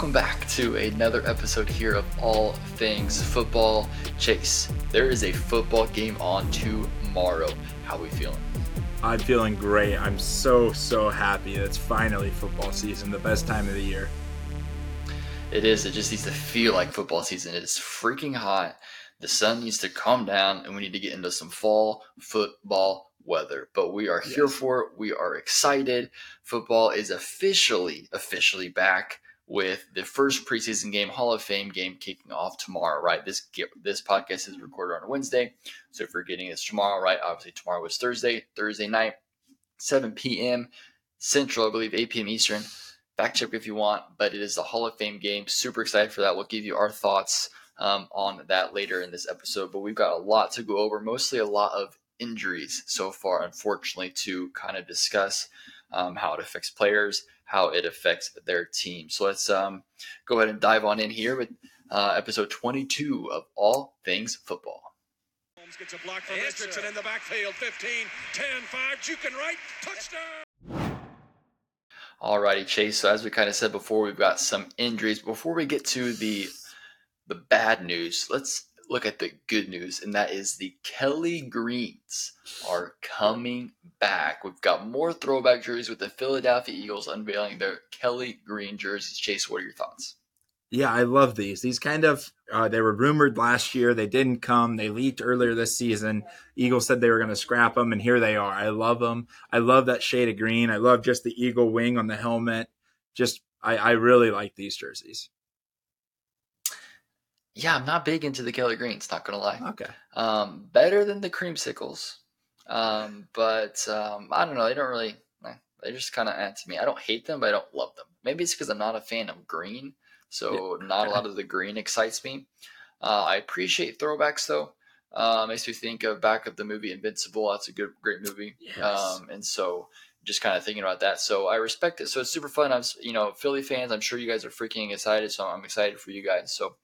welcome back to another episode here of All Things Football. Chase, there is a football game on tomorrow. How are we feeling? I'm feeling great. I'm so, so happy it's finally football season, the best time of the year. It is. It just needs to feel like football season. It is freaking hot. The sun needs to calm down, and we need to get into some fall football weather. But we are here yes. for it. We are excited. Football is officially, officially back with the first preseason game, Hall of Fame game, kicking off tomorrow. Right, this this podcast is recorded on a Wednesday, so if you're getting this tomorrow, right, obviously tomorrow was Thursday, Thursday night, 7 p.m. Central, I believe, 8 p.m. Eastern. Back check if you want, but it is the Hall of Fame game. Super excited for that. We'll give you our thoughts um, on that later in this episode, but we've got a lot to go over, mostly a lot of injuries so far, unfortunately, to kind of discuss um, how it affects players, how it affects their team. So let's um, go ahead and dive on in here with uh, episode 22 of All Things Football. Holmes gets a block from Richardson in the backfield. 15, 10, 5, juking right, touchdown. Alrighty, Chase. So as we kind of said before, we've got some injuries. Before we get to the the bad news, let's look at the good news, and that is the Kelly Greens are coming back. We've got more throwback jerseys with the Philadelphia Eagles unveiling their Kelly Green jerseys. Chase, what are your thoughts? Yeah, I love these. These kind of uh, they were rumored last year. They didn't come. They leaked earlier this season. Eagles said they were going to scrap them, and here they are. I love them. I love that shade of green. I love just the eagle wing on the helmet. Just I, I really like these jerseys. Yeah, I'm not big into the Kelly Greens, not gonna lie. Okay. Um, better than the creamsicles. Um, but um, I don't know. They don't really. They just kind of add to me. I don't hate them, but I don't love them. Maybe it's because I'm not a fan of green, so yeah. not a lot of the green excites me. Uh, I appreciate throwbacks though. Uh, makes me think of back of the movie Invincible. That's a good, great movie. Yes. Um, and so just kind of thinking about that. So I respect it. So it's super fun. I'm, you know, Philly fans. I'm sure you guys are freaking excited. So I'm excited for you guys. So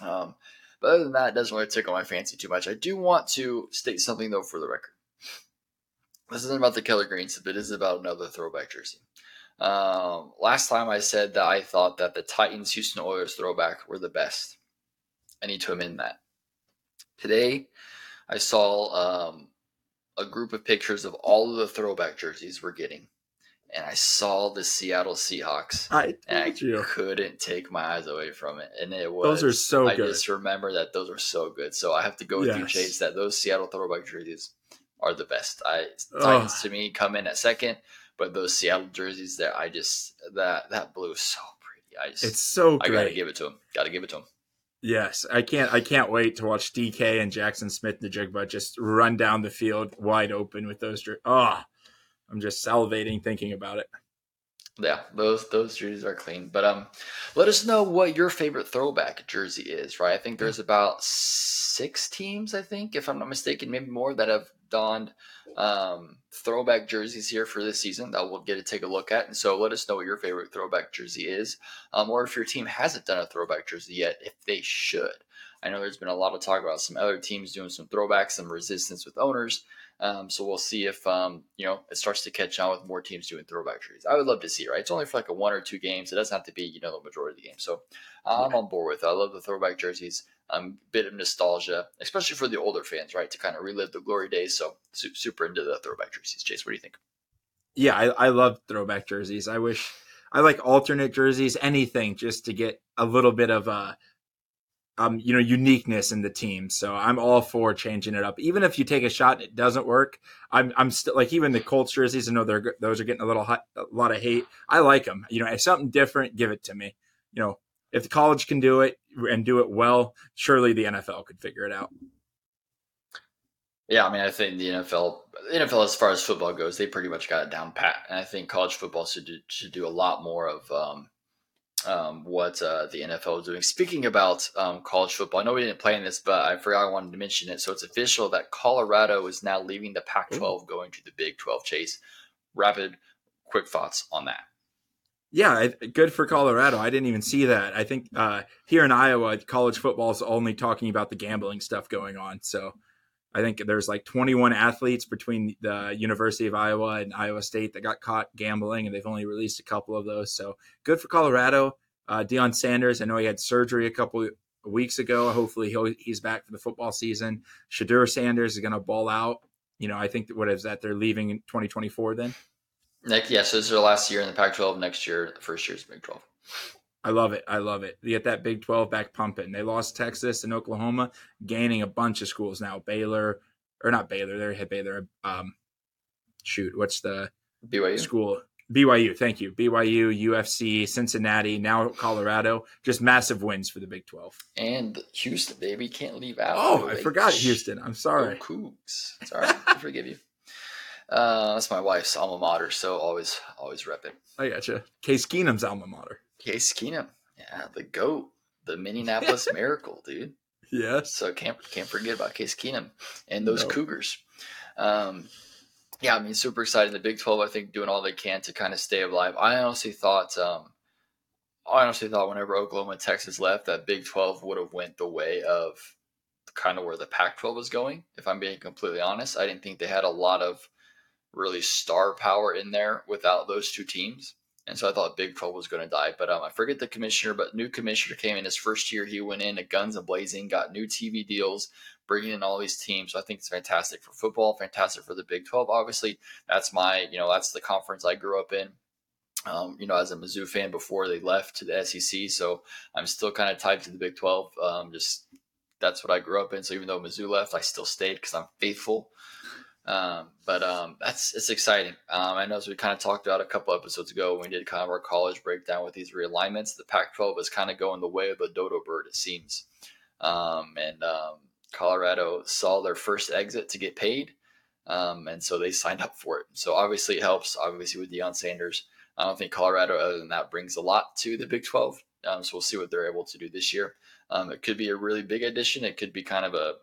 um, but other than that, it doesn't really tickle my fancy too much. I do want to state something though for the record. This isn't about the Kelly Greens, but it is about another throwback jersey. Um, last time I said that I thought that the Titans Houston Oilers throwback were the best. I need to amend that. Today, I saw um, a group of pictures of all of the throwback jerseys we're getting and I saw the Seattle Seahawks. I and I you. couldn't take my eyes away from it, and it was. Those are so I good. I just remember that those are so good. So I have to go with yes. you, Chase. That those Seattle throwback jerseys are the best. I Titans to me come in at second, but those Seattle jerseys that I just that that blue is so pretty. I just it's so. Great. I gotta give it to him. Gotta give it to him. Yes, I can't. I can't wait to watch DK and Jackson Smith-Njigba just run down the field wide open with those. Oh, I'm just salivating thinking about it. Yeah, those those jerseys are clean. But um, let us know what your favorite throwback jersey is. Right, I think there's about six teams. I think, if I'm not mistaken, maybe more that have donned um, throwback jerseys here for this season that we'll get to take a look at. And so, let us know what your favorite throwback jersey is, um, or if your team hasn't done a throwback jersey yet, if they should. I know there's been a lot of talk about some other teams doing some throwbacks, some resistance with owners. Um, so we'll see if um, you know it starts to catch on with more teams doing throwback jerseys. I would love to see. Right, it's only for like a one or two games. It doesn't have to be you know the majority of the game. So I'm on board with. it. I love the throwback jerseys. Um, bit of nostalgia, especially for the older fans, right, to kind of relive the glory days. So su- super into the throwback jerseys. Chase, what do you think? Yeah, I, I love throwback jerseys. I wish I like alternate jerseys, anything just to get a little bit of uh um, you know, uniqueness in the team. So I'm all for changing it up. Even if you take a shot and it doesn't work, I'm I'm still like even the Colts jerseys. I know they're those are getting a little hot, a lot of hate. I like them. You know, if something different, give it to me. You know, if the college can do it and do it well, surely the NFL could figure it out. Yeah, I mean, I think the NFL, the NFL as far as football goes, they pretty much got it down pat, and I think college football should do, should do a lot more of um, um, what uh, the NFL is doing. Speaking about um, college football, I know we didn't play in this, but I forgot I wanted to mention it. So it's official that Colorado is now leaving the Pac 12, going to the Big 12 chase. Rapid, quick thoughts on that. Yeah, good for Colorado. I didn't even see that. I think uh, here in Iowa, college football is only talking about the gambling stuff going on. So I think there's like 21 athletes between the University of Iowa and Iowa State that got caught gambling, and they've only released a couple of those. So good for Colorado. Uh, Deion Sanders, I know he had surgery a couple weeks ago. Hopefully he's back for the football season. Shedeur Sanders is going to ball out. You know, I think that what is that they're leaving in 2024 then? Next, yeah, so this is their last year in the Pac-12. Next year, the first year is Big 12. I love it. I love it. You get that Big 12 back pumping. They lost Texas and Oklahoma, gaining a bunch of schools now. Baylor, or not Baylor, they had Baylor. Um, shoot, what's the BYU school? BYU, thank you. BYU, UCF, Cincinnati, now Colorado. Just massive wins for the Big 12. And Houston, baby. Can't leave out. Oh, I forgot Houston. I'm sorry. Go Cougs. Sorry. I forgive you. Uh, that's my wife's alma mater, so always, always rep it. I gotcha. Case Keenum's alma mater. Case Keenum. Yeah, the GOAT. The Minneapolis Miracle, dude. Yeah. So can't can't forget about Case Keenum and those no. Cougars. Um, yeah, I mean, super excited. The Big Twelve, I think, doing all they can to kind of stay alive. I honestly thought, um, I honestly thought, whenever Oklahoma and Texas left, that Big Twelve would have went the way of kind of where the Pac-12 was going. If I'm being completely honest, I didn't think they had a lot of really star power in there without those two teams. And so I thought Big 12 was going to die. But um, I forget the commissioner, but new commissioner came in his first year. He went in guns a blazing, got new TV deals, bringing in all these teams. So I think it's fantastic for football, fantastic for the Big 12. Obviously, that's my, you know, that's the conference I grew up in. Um, you know, as a Mizzou fan before they left to the SEC. So I'm still kind of tied to the Big 12. Um, just that's what I grew up in. So even though Mizzou left, I still stayed because I'm faithful. Um, but um, that's it's exciting. Um, I know as we kind of talked about a couple episodes ago when we did kind of our college breakdown with these realignments, the Pac-12 is kind of going the way of the dodo bird, it seems. Um, and um, Colorado saw their first exit to get paid, um, and so they signed up for it. So obviously it helps. Obviously with Deion Sanders, I don't think Colorado, other than that, brings a lot to the Big 12. so we'll see what they're able to do this year. it could be a really big addition. It could be kind of a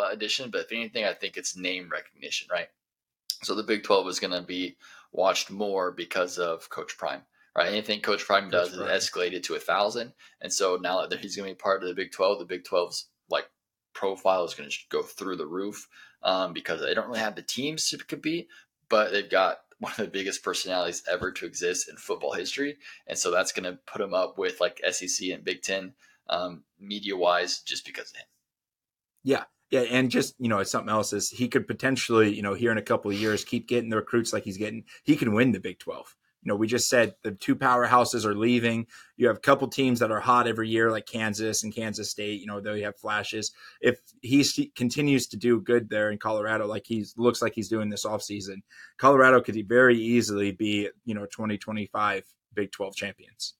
edition, but if anything, I think it's name recognition, right? So the Big 12 is going to be watched more because of Coach Prime, right? Anything Coach Prime does Coach is escalated to a thousand, and so now that he's going to be part of the Big 12, the Big 12's like profile is going to go through the roof um, because they don't really have the teams to compete, but they've got one of the biggest personalities ever to exist in football history, and so that's going to put him up with like SEC and Big Ten um, media wise, just because of him. Yeah, yeah, and just you know, something else is he could potentially, you know, here in a couple of years, keep getting the recruits like he's getting. He can win the Big Twelve. You know, we just said the two powerhouses are leaving. You have a couple teams that are hot every year, like Kansas and Kansas State. You know, though you have flashes. If he continues to do good there in Colorado, like he looks like he's doing this offseason, Colorado could very easily be, you know, 2025 Big 12 champions.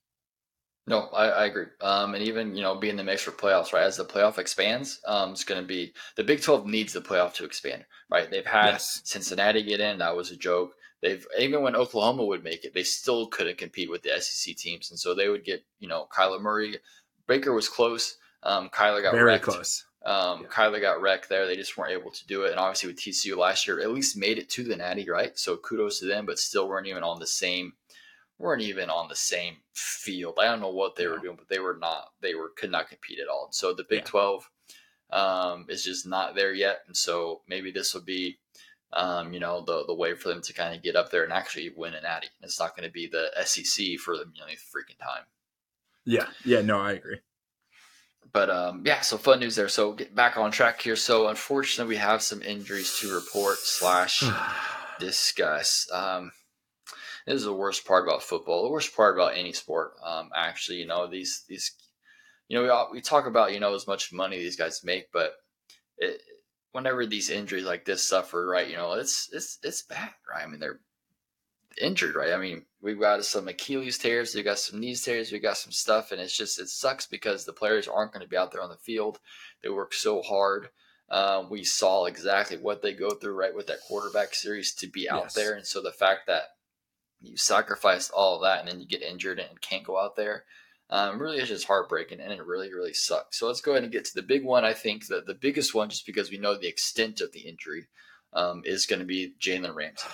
No, I, I agree. Um, and even you know, be in the mix for playoffs, right? As the playoff expands, um, it's going to be the Big Twelve needs the playoff to expand, right? They've had yes. Cincinnati get in, that was a joke. They've even when Oklahoma would make it, they still couldn't compete with the SEC teams, and so they would get you know Kyler Murray. Baker was close. Um, Kyler got very wrecked. close. Um, yeah. Kyler got wrecked there. They just weren't able to do it. And obviously with TCU last year, at least made it to the Natty, right? So kudos to them, but still weren't even on the same weren't even on the same field. I don't know what they were doing, but they were not. They were could not compete at all. And so the Big yeah. Twelve um, is just not there yet. And so maybe this will be, um, you know, the the way for them to kind of get up there and actually win an Natty. It's not going to be the SEC for the millionth freaking time. Yeah. Yeah. No, I agree. But um, yeah, so fun news there. So get back on track here. So unfortunately, we have some injuries to report slash discuss. Um, this is the worst part about football. The worst part about any sport. Um, actually, you know these these, you know we all, we talk about you know as much money these guys make, but it, whenever these injuries like this suffer, right? You know it's it's it's bad, right? I mean they're injured, right? I mean we've got some Achilles tears, we've got some knees tears, we've got some stuff, and it's just it sucks because the players aren't going to be out there on the field. They work so hard. Um, we saw exactly what they go through right with that quarterback series to be out yes. there, and so the fact that you sacrificed all of that and then you get injured and can't go out there. Um, really it's just heartbreaking and it really, really sucks. So let's go ahead and get to the big one. I think that the biggest one, just because we know the extent of the injury, um, is going to be Jalen Ramsey,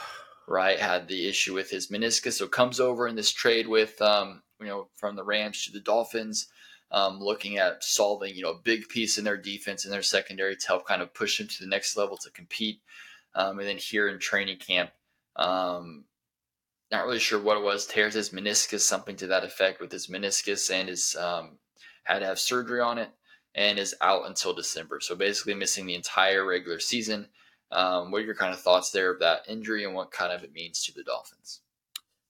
right? Had the issue with his meniscus. So comes over in this trade with, um, you know, from the Rams to the Dolphins, um, looking at solving, you know, a big piece in their defense and their secondary to help kind of push them to the next level to compete. Um, and then here in training camp, um, not really sure what it was. Tears his meniscus, something to that effect, with his meniscus, and his um, had to have surgery on it, and is out until December. So basically, missing the entire regular season. Um, what are your kind of thoughts there of that injury, and what kind of it means to the Dolphins?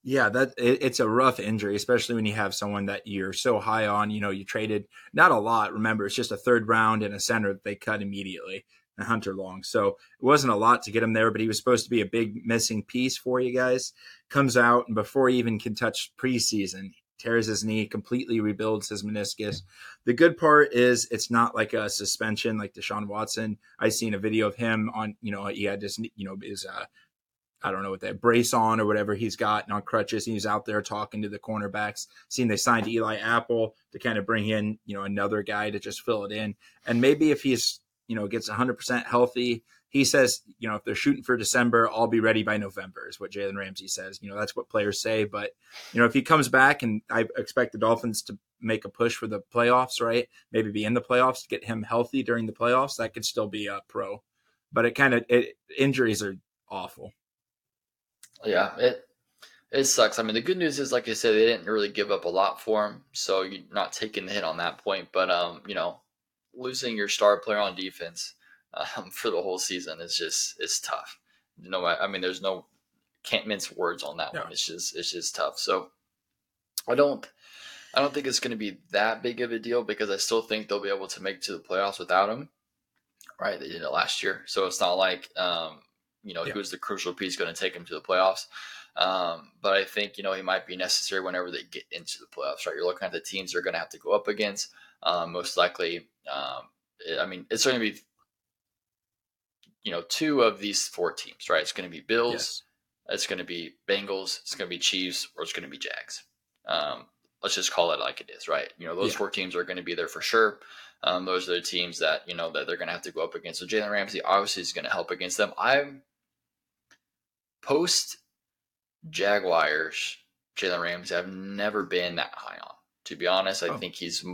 Yeah, that it, it's a rough injury, especially when you have someone that you're so high on. You know, you traded not a lot. Remember, it's just a third round and a center that they cut immediately, and Hunter Long. So it wasn't a lot to get him there, but he was supposed to be a big missing piece for you guys. Comes out and before he even can touch preseason, tears his knee, completely rebuilds his meniscus. The good part is it's not like a suspension like Deshaun Watson. I seen a video of him on, you know, he had this, you know, his uh, I don't know what that brace on or whatever he's got and on crutches. He's out there talking to the cornerbacks. Seeing they signed Eli Apple to kind of bring in, you know, another guy to just fill it in. And maybe if he's, you know, gets 100% healthy, he says, you know, if they're shooting for December, I'll be ready by November, is what Jalen Ramsey says. You know, that's what players say. But, you know, if he comes back and I expect the Dolphins to make a push for the playoffs, right? Maybe be in the playoffs to get him healthy during the playoffs, that could still be a pro. But it kind of, injuries are awful. Yeah, it it sucks. I mean, the good news is, like I said, they didn't really give up a lot for him, so you're not taking the hit on that point. But um, you know, losing your star player on defense um, for the whole season is just it's tough. You know, I, I mean, there's no can't mince words on that yeah. one. It's just it's just tough. So I don't I don't think it's going to be that big of a deal because I still think they'll be able to make to the playoffs without him. Right, they did it last year, so it's not like um, you know, yeah. who's the crucial piece going to take him to the playoffs. Um, but I think, you know, he might be necessary whenever they get into the playoffs, right? You're looking at the teams they're going to have to go up against. Um, most likely, um, I mean, it's going to be, you know, two of these four teams, right? It's going to be Bills, yes. it's going to be Bengals, it's going to be Chiefs, or it's going to be Jags. Um, let's just call it like it is, right? You know, those yeah. four teams are going to be there for sure. Um, those are the teams that you know that they're going to have to go up against. So Jalen Ramsey obviously is going to help against them. I'm post Jaguars, Jalen Ramsey, I've never been that high on. To be honest, I oh. think he's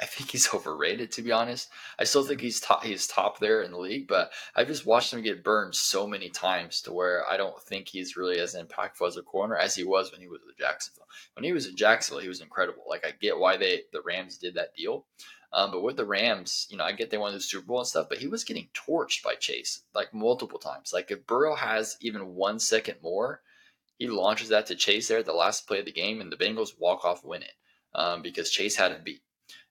I think he's overrated. To be honest, I still think he's top. He's top there in the league, but I've just watched him get burned so many times to where I don't think he's really as impactful as a corner as he was when he was with Jacksonville. When he was in Jacksonville, he was incredible. Like I get why they the Rams did that deal, um, but with the Rams, you know, I get they won the Super Bowl and stuff, but he was getting torched by Chase like multiple times. Like if Burrow has even one second more, he launches that to Chase there at the last play of the game, and the Bengals walk off win it um, because Chase had him beat.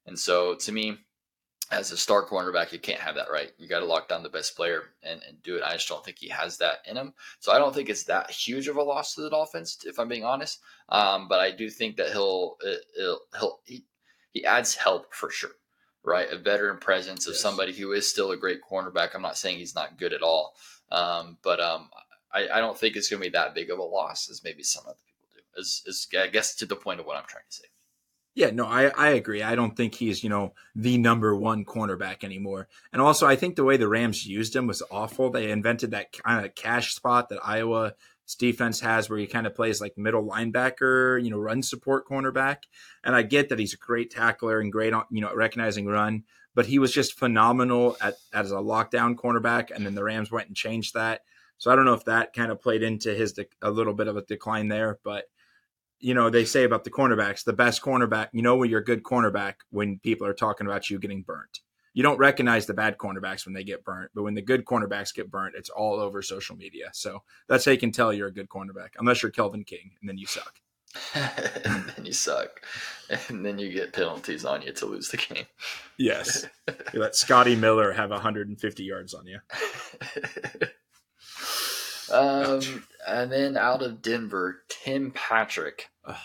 And so to me, as a star cornerback, you can't have that, right? You got to lock down the best player and, and do it. I just don't think he has that in him. So I don't think it's that huge of a loss to the Dolphins, if I'm being honest. Um, but I do think that he'll, he'll, he'll he, he adds help for sure right? A veteran presence of yes. somebody who is still a great cornerback. I'm not saying he's not good at all, um, but um, I, I, don't think it's going to be that big of a loss as maybe some other people do. As, as I guess to the point of what I'm trying to say. Yeah, no, I, I agree. I don't think he's, you know, the number one cornerback anymore. And also, I think the way the Rams used him was awful. They invented that kind of cash spot that Iowa's defense has where he kind of plays like middle linebacker, you know, run support cornerback. And I get that he's a great tackler and great you know, recognizing run, but he was just phenomenal at as a lockdown cornerback. And then the Rams went and changed that. So I don't know if that kind of played into his de- a little bit of a decline there, but you know, they say about the cornerbacks, the best cornerback, you know, when you're a good cornerback when people are talking about you getting burnt you don't recognize the bad cornerbacks when they get burnt, but when the good cornerbacks get burnt, it's all over social media. So that's how you can tell you're a good cornerback, unless you're Kevin King, and then you suck. and then you suck, and then you get penalties on you to lose the game. Yes, you let Scotty Miller have 150 yards on you. um, and then out of Denver, Tim Patrick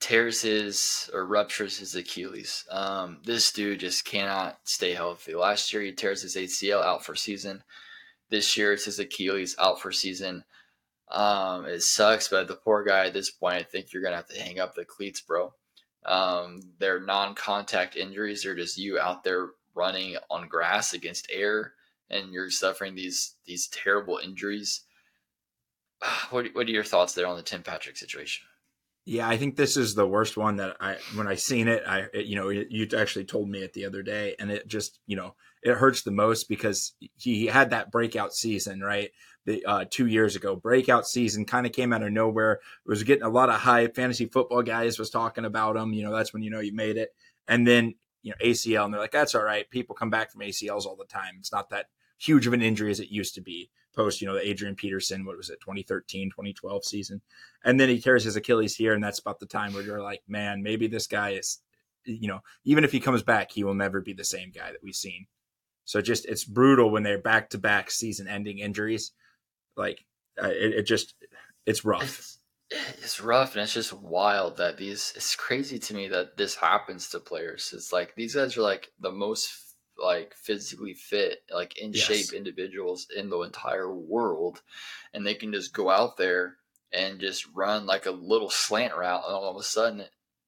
tears his or ruptures his Achilles. Um, this dude just cannot stay healthy. Last year he tears his ACL out for season. This year it's his Achilles out for season. Um, it sucks, but the poor guy at this point, I think you're gonna have to hang up the cleats, bro. Um, they're non-contact injuries. They're just you out there running on grass against air, and you're suffering these these terrible injuries. What what are your thoughts there on the Tim Patrick situation? Yeah, I think this is the worst one that I when I seen it, I it, you know you actually told me it the other day, and it just you know it hurts the most because he had that breakout season, right? the uh, two years ago. Breakout season kind of came out of nowhere. It was getting a lot of hype. Fantasy football guys was talking about him. You know, that's when you know you made it. And then you know ACL, and they're like, that's all right. People come back from ACLs all the time. It's not that huge of an injury as it used to be post, you know, the Adrian Peterson, what was it, 2013, 2012 season. And then he tears his Achilles here, and that's about the time where you're like, man, maybe this guy is, you know, even if he comes back, he will never be the same guy that we've seen. So just it's brutal when they're back to back season ending injuries. Like uh, it, it, just it's rough. It's, it's rough, and it's just wild that these. It's crazy to me that this happens to players. It's like these guys are like the most like physically fit, like in yes. shape individuals in the entire world, and they can just go out there and just run like a little slant route, and all of a sudden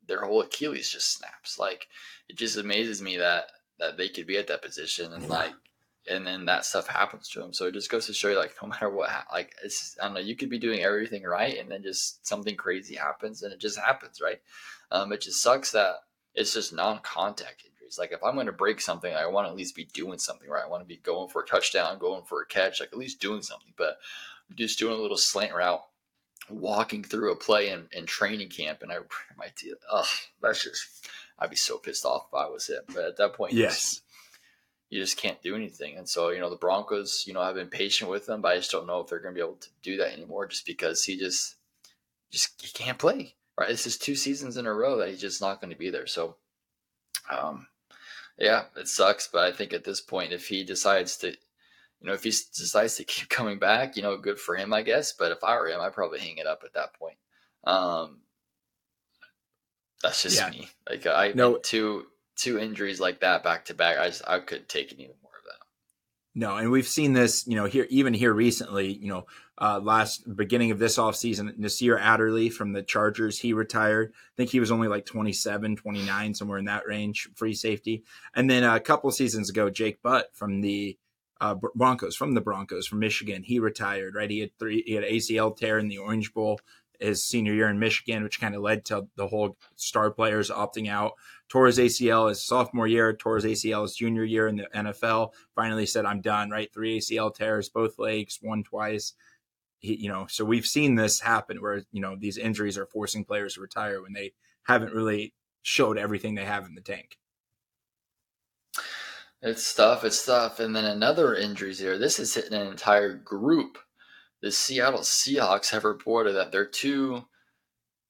their whole Achilles just snaps. Like it just amazes me that that they could be at that position and like and then that stuff happens to them. So it just goes to show you, like, no matter what, like, it's, I don't know, you could be doing everything right, and then just something crazy happens, and it just happens, right? Um, it just sucks that it's just non contact. Like if I'm going to break something, I want to at least be doing something right. I want to be going for a touchdown, going for a catch, like at least doing something. But just doing a little slant route, walking through a play in, in training camp, and I might do. Oh, that's just. I'd be so pissed off if I was him. But at that point, yes. You just, can't do anything. And so, you know, the Broncos, you know, I've been patient with him, but I just don't know if they're going to be able to do that anymore just because he just, just, he can't play right? This is two seasons in a row that he's just not going to be there. So, um, yeah, it sucks. But I think at this point, if he decides to, you know, if he decides to keep coming back, you know, good for him, I guess. But if I were him, I'd probably hang it up at that point. Um, that's just yeah. me. Like I know two two injuries like that back to back. I just I couldn't take any more of that. No, and we've seen this, you know, here even here recently, you know, uh, last beginning of this offseason, Nasir Adderley from the Chargers, he retired. I think he was only like 27, 29, somewhere in that range, free safety. And then a couple seasons ago, Jake Butt from the uh, Broncos, from the Broncos, from Michigan, he retired, right? He had three, he had ACL tear in the Orange Bowl his senior year in Michigan, which kind of led to the whole star players opting out. Tore his ACL his sophomore year, tore his ACL his junior year in the NFL. Finally said, I'm done, right? Three ACL tears, both legs, one twice he, you know, so we've seen this happen where you know these injuries are forcing players to retire when they haven't really showed everything they have in the tank. It's tough. It's tough. And then another injuries here. This is hitting an entire group. The Seattle Seahawks have reported that their two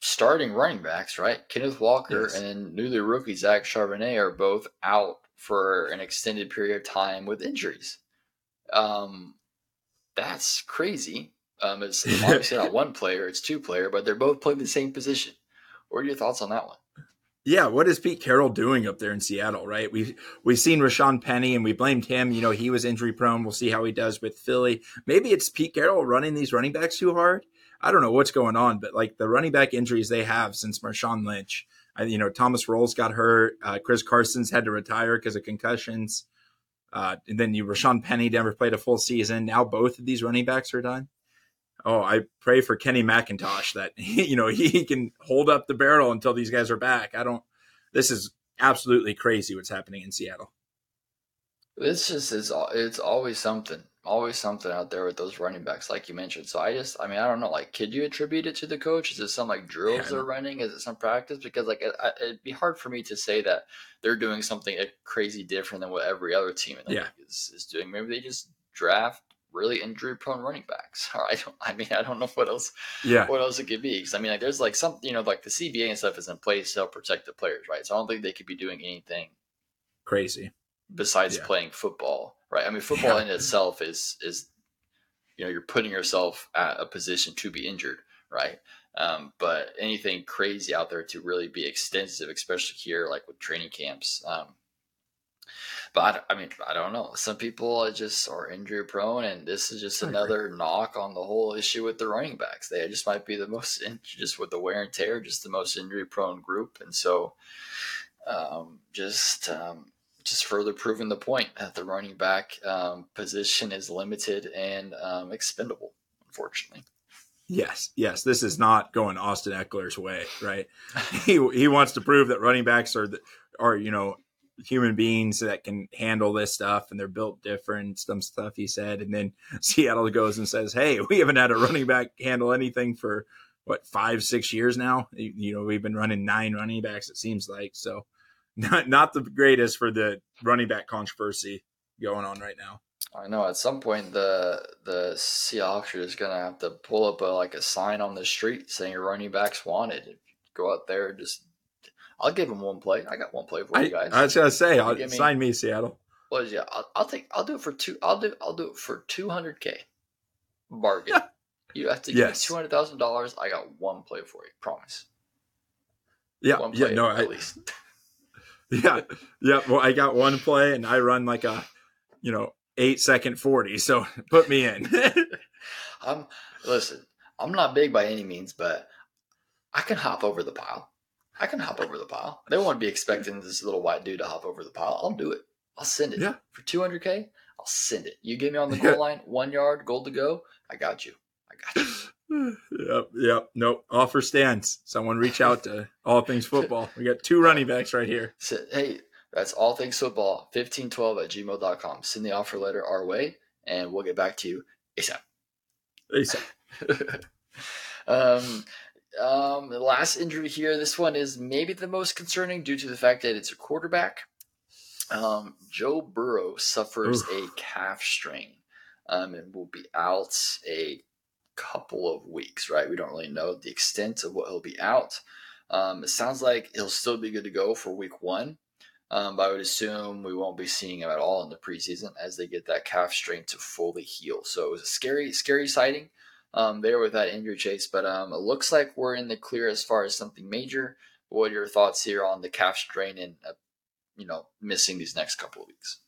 starting running backs, right, Kenneth Walker yes. and newly rookie Zach Charbonnet, are both out for an extended period of time with injuries. Um, that's crazy. Um, it's obviously not one player; it's two player, but they're both playing the same position. What are your thoughts on that one? Yeah, what is Pete Carroll doing up there in Seattle? Right, we've we've seen Rashaad Penny, and we blamed him. You know, he was injury prone. We'll see how he does with Philly. Maybe it's Pete Carroll running these running backs too hard. I don't know what's going on, but like the running back injuries they have since Marshawn Lynch, uh, you know, Thomas Rawls got hurt. Uh, Chris Carson's had to retire because of concussions. Uh, and then you Rashaad Penny never played a full season. Now both of these running backs are done oh, I pray for Kenny McIntosh that you know he can hold up the barrel until these guys are back. I don't. This is absolutely crazy what's happening in Seattle. This just is. It's always something. Always something out there with those running backs, like you mentioned. So I just, I mean, I don't know. Like, could you attribute it to the coach? Is it some like drills yeah, they're running? Is it some practice? Because like, it, would be hard for me to say that they're doing something eh, crazy different than what every other team in the yeah. league is, is doing. Maybe they just draft really injury prone running backs. I don't. I mean, I don't know what else. Yeah. What else it could be? Because I mean, like, there's like some, you know, like the CBA and stuff is in place to help protect the players, right? So I don't think they could be doing anything crazy besides yeah. playing football, right? I mean, football yeah. in itself is is, you know, you're putting yourself at a position to be injured, right? Um, but anything crazy out there to really be extensive, especially here, like with training camps, um, but I, I, mean, I don't know. Some people are just are injury prone, and this is just another knock on the whole issue with the running backs. They just might be the most just with the wear and tear, just the most injury prone group, and so um, just um, just further proving the point that the running back um, position is limited and um, expendable, unfortunately. Yes, yes, this is not going Austin Ekeler's way, right? he he wants to prove that running backs are the, are you know human beings that can handle this stuff and they're built different, some stuff he said. And then Seattle goes and says, Hey, we haven't had a running back handle anything for what, five, six years now. You know, we've been running nine running backs, it seems like. So not, not the greatest for the running back controversy going on right now. I know at some point the the Seahawks are just gonna have to pull up a like a sign on the street saying running backs wanted. Go out there and just I'll give him one play. I got one play for I, you guys. I was gonna say, uh, I'll, me, sign me, Seattle. What is yeah? I'll, I'll, take. I'll do it for two. I'll do. I'll do it for two hundred k. Bargain. you have to give yes. me two hundred thousand dollars. I got one play for you. Promise. Yeah. yeah. No. At I, least. yeah. Yeah. Well, I got one play, and I run like a, you know, eight second forty. So put me in. I'm listen. I'm not big by any means, but I can hop over the pile. I can hop over the pile. They won't be expecting this little white dude to hop over the pile. I'll do it. I'll send it. Yeah. For 200K, I'll send it. You get me on the goal line, one yard, goal to go. I got you. I got you. yep. Yep. Nope. Offer stands. Someone reach out to All Things Football. We got two running backs right here. Hey, that's All Things Football, 1512 at gmail.com. Send the offer letter our way, and we'll get back to you ASAP. ASAP. um, um, the last injury here, this one is maybe the most concerning due to the fact that it's a quarterback. Um, Joe Burrow suffers Oof. a calf strain um, and will be out a couple of weeks, right? We don't really know the extent of what he'll be out. Um, it sounds like he'll still be good to go for week one, um, but I would assume we won't be seeing him at all in the preseason as they get that calf strain to fully heal. So it was a scary, scary sighting um, there with that injury chase. But um, it looks like we're in the clear as far as something major. What are your thoughts here on the calf strain and uh, you know missing these next couple of weeks?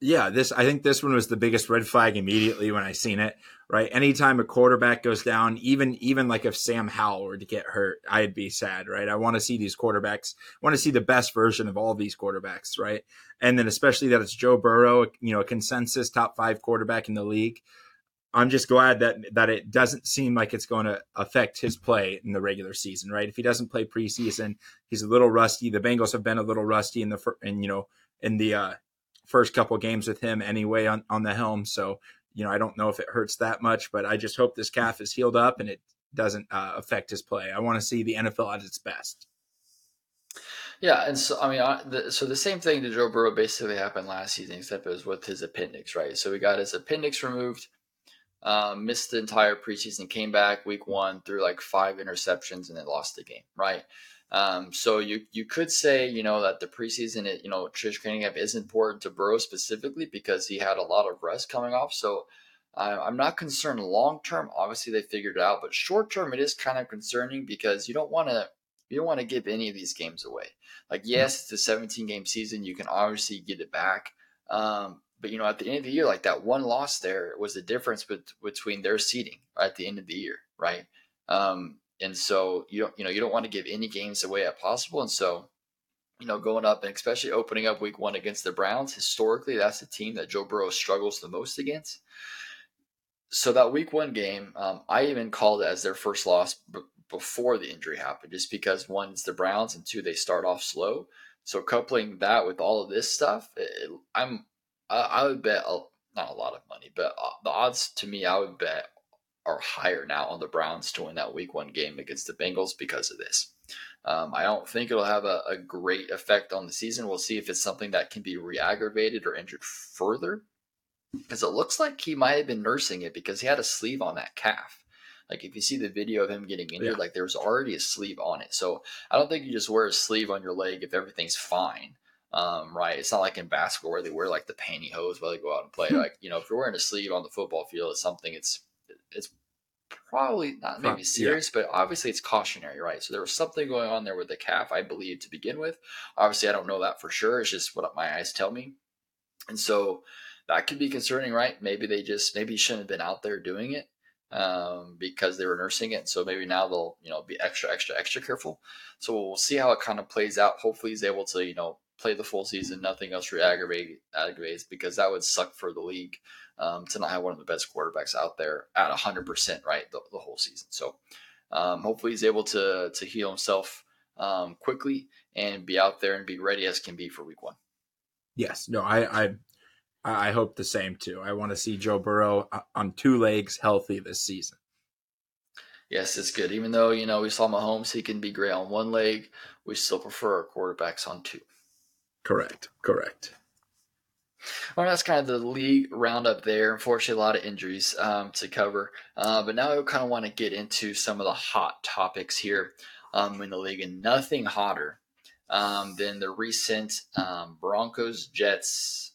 Yeah, this I think this one was the biggest red flag immediately when I seen it. Right, anytime a quarterback goes down, even even like if Sam Howell were to get hurt, I'd be sad. Right, I want to see these quarterbacks. Want to see the best version of all of these quarterbacks. Right, and then especially that it's Joe Burrow, you know, a consensus top five quarterback in the league. I'm just glad that that it doesn't seem like it's going to affect his play in the regular season, right? If he doesn't play preseason, he's a little rusty. The Bengals have been a little rusty in the and you know in the uh, first couple games with him anyway on on the helm. So you know I don't know if it hurts that much, but I just hope this calf is healed up and it doesn't uh, affect his play. I want to see the NFL at its best. Yeah, and so I mean, I, the, so the same thing to Joe Burrow basically happened last season, except it was with his appendix, right? So he got his appendix removed um, missed the entire preseason, came back week one, threw like five interceptions, and then lost the game. Right. Um, so you you could say you know that the preseason, it, you know, Trish training camp is important to Burrow specifically because he had a lot of rest coming off. So uh, I'm not concerned long term. Obviously, they figured it out, but short term, it is kind of concerning because you don't want to you don't want to give any of these games away. Like, yes, it's a 17 game season. You can obviously get it back. Um, but you know, at the end of the year, like that one loss there was the difference bet- between their seeding at the end of the year, right? Um, and so you don't, you know, you don't want to give any games away at possible. And so, you know, going up and especially opening up week one against the Browns, historically, that's the team that Joe Burrow struggles the most against. So that week one game, um, I even called it as their first loss b- before the injury happened, just because one, it's the Browns, and two, they start off slow. So coupling that with all of this stuff, it, I'm I, I would bet a, not a lot of money, but uh, the odds to me, I would bet are higher now on the Browns to win that Week One game against the Bengals because of this. Um, I don't think it'll have a, a, great effect on the season. We'll see if it's something that can be re-aggravated or injured further, because it looks like he might have been nursing it because he had a sleeve on that calf. Like if you see the video of him getting injured, yeah. like there's already a sleeve on it. So I don't think you just wear a sleeve on your leg if everything's fine um, right? It's not like in basketball where they wear like the pantyhose while they go out and play. Hmm. like you know, if you're wearing a sleeve on the football field, it's something. It's it's probably not maybe serious, yeah. but obviously it's cautionary, right? So there was something going on there with the calf, I believe, to begin with. Obviously, I don't know that for sure. It's just what my eyes tell me, and so that could be concerning, right? Maybe they just maybe he shouldn't have been out there doing it um, because they were nursing it. So maybe now they'll you know be extra, extra, extra careful. So we'll see how it kind of plays out. Hopefully, he's able to you know play the full season, nothing else re-aggravate aggravates because that would suck for the league um, to not have one of the best quarterbacks out there at 100% right the, the whole season. So um, hopefully he's able to to heal himself um, quickly and be out there and be ready as can be for week one. Yes, no, I, I, I hope the same too. I want to see Joe Burrow uh, on two legs, healthy this season. Yes, it's good. Even though you know we saw Mahomes, he can be great on one leg. We still prefer our quarterbacks on two. Correct. Correct. Well, that's kind of the league roundup there. Unfortunately, a lot of injuries um, to cover. Uh, but now I kind of want to get into some of the hot topics here um, in the league, and nothing hotter um, than the recent um, Broncos Jets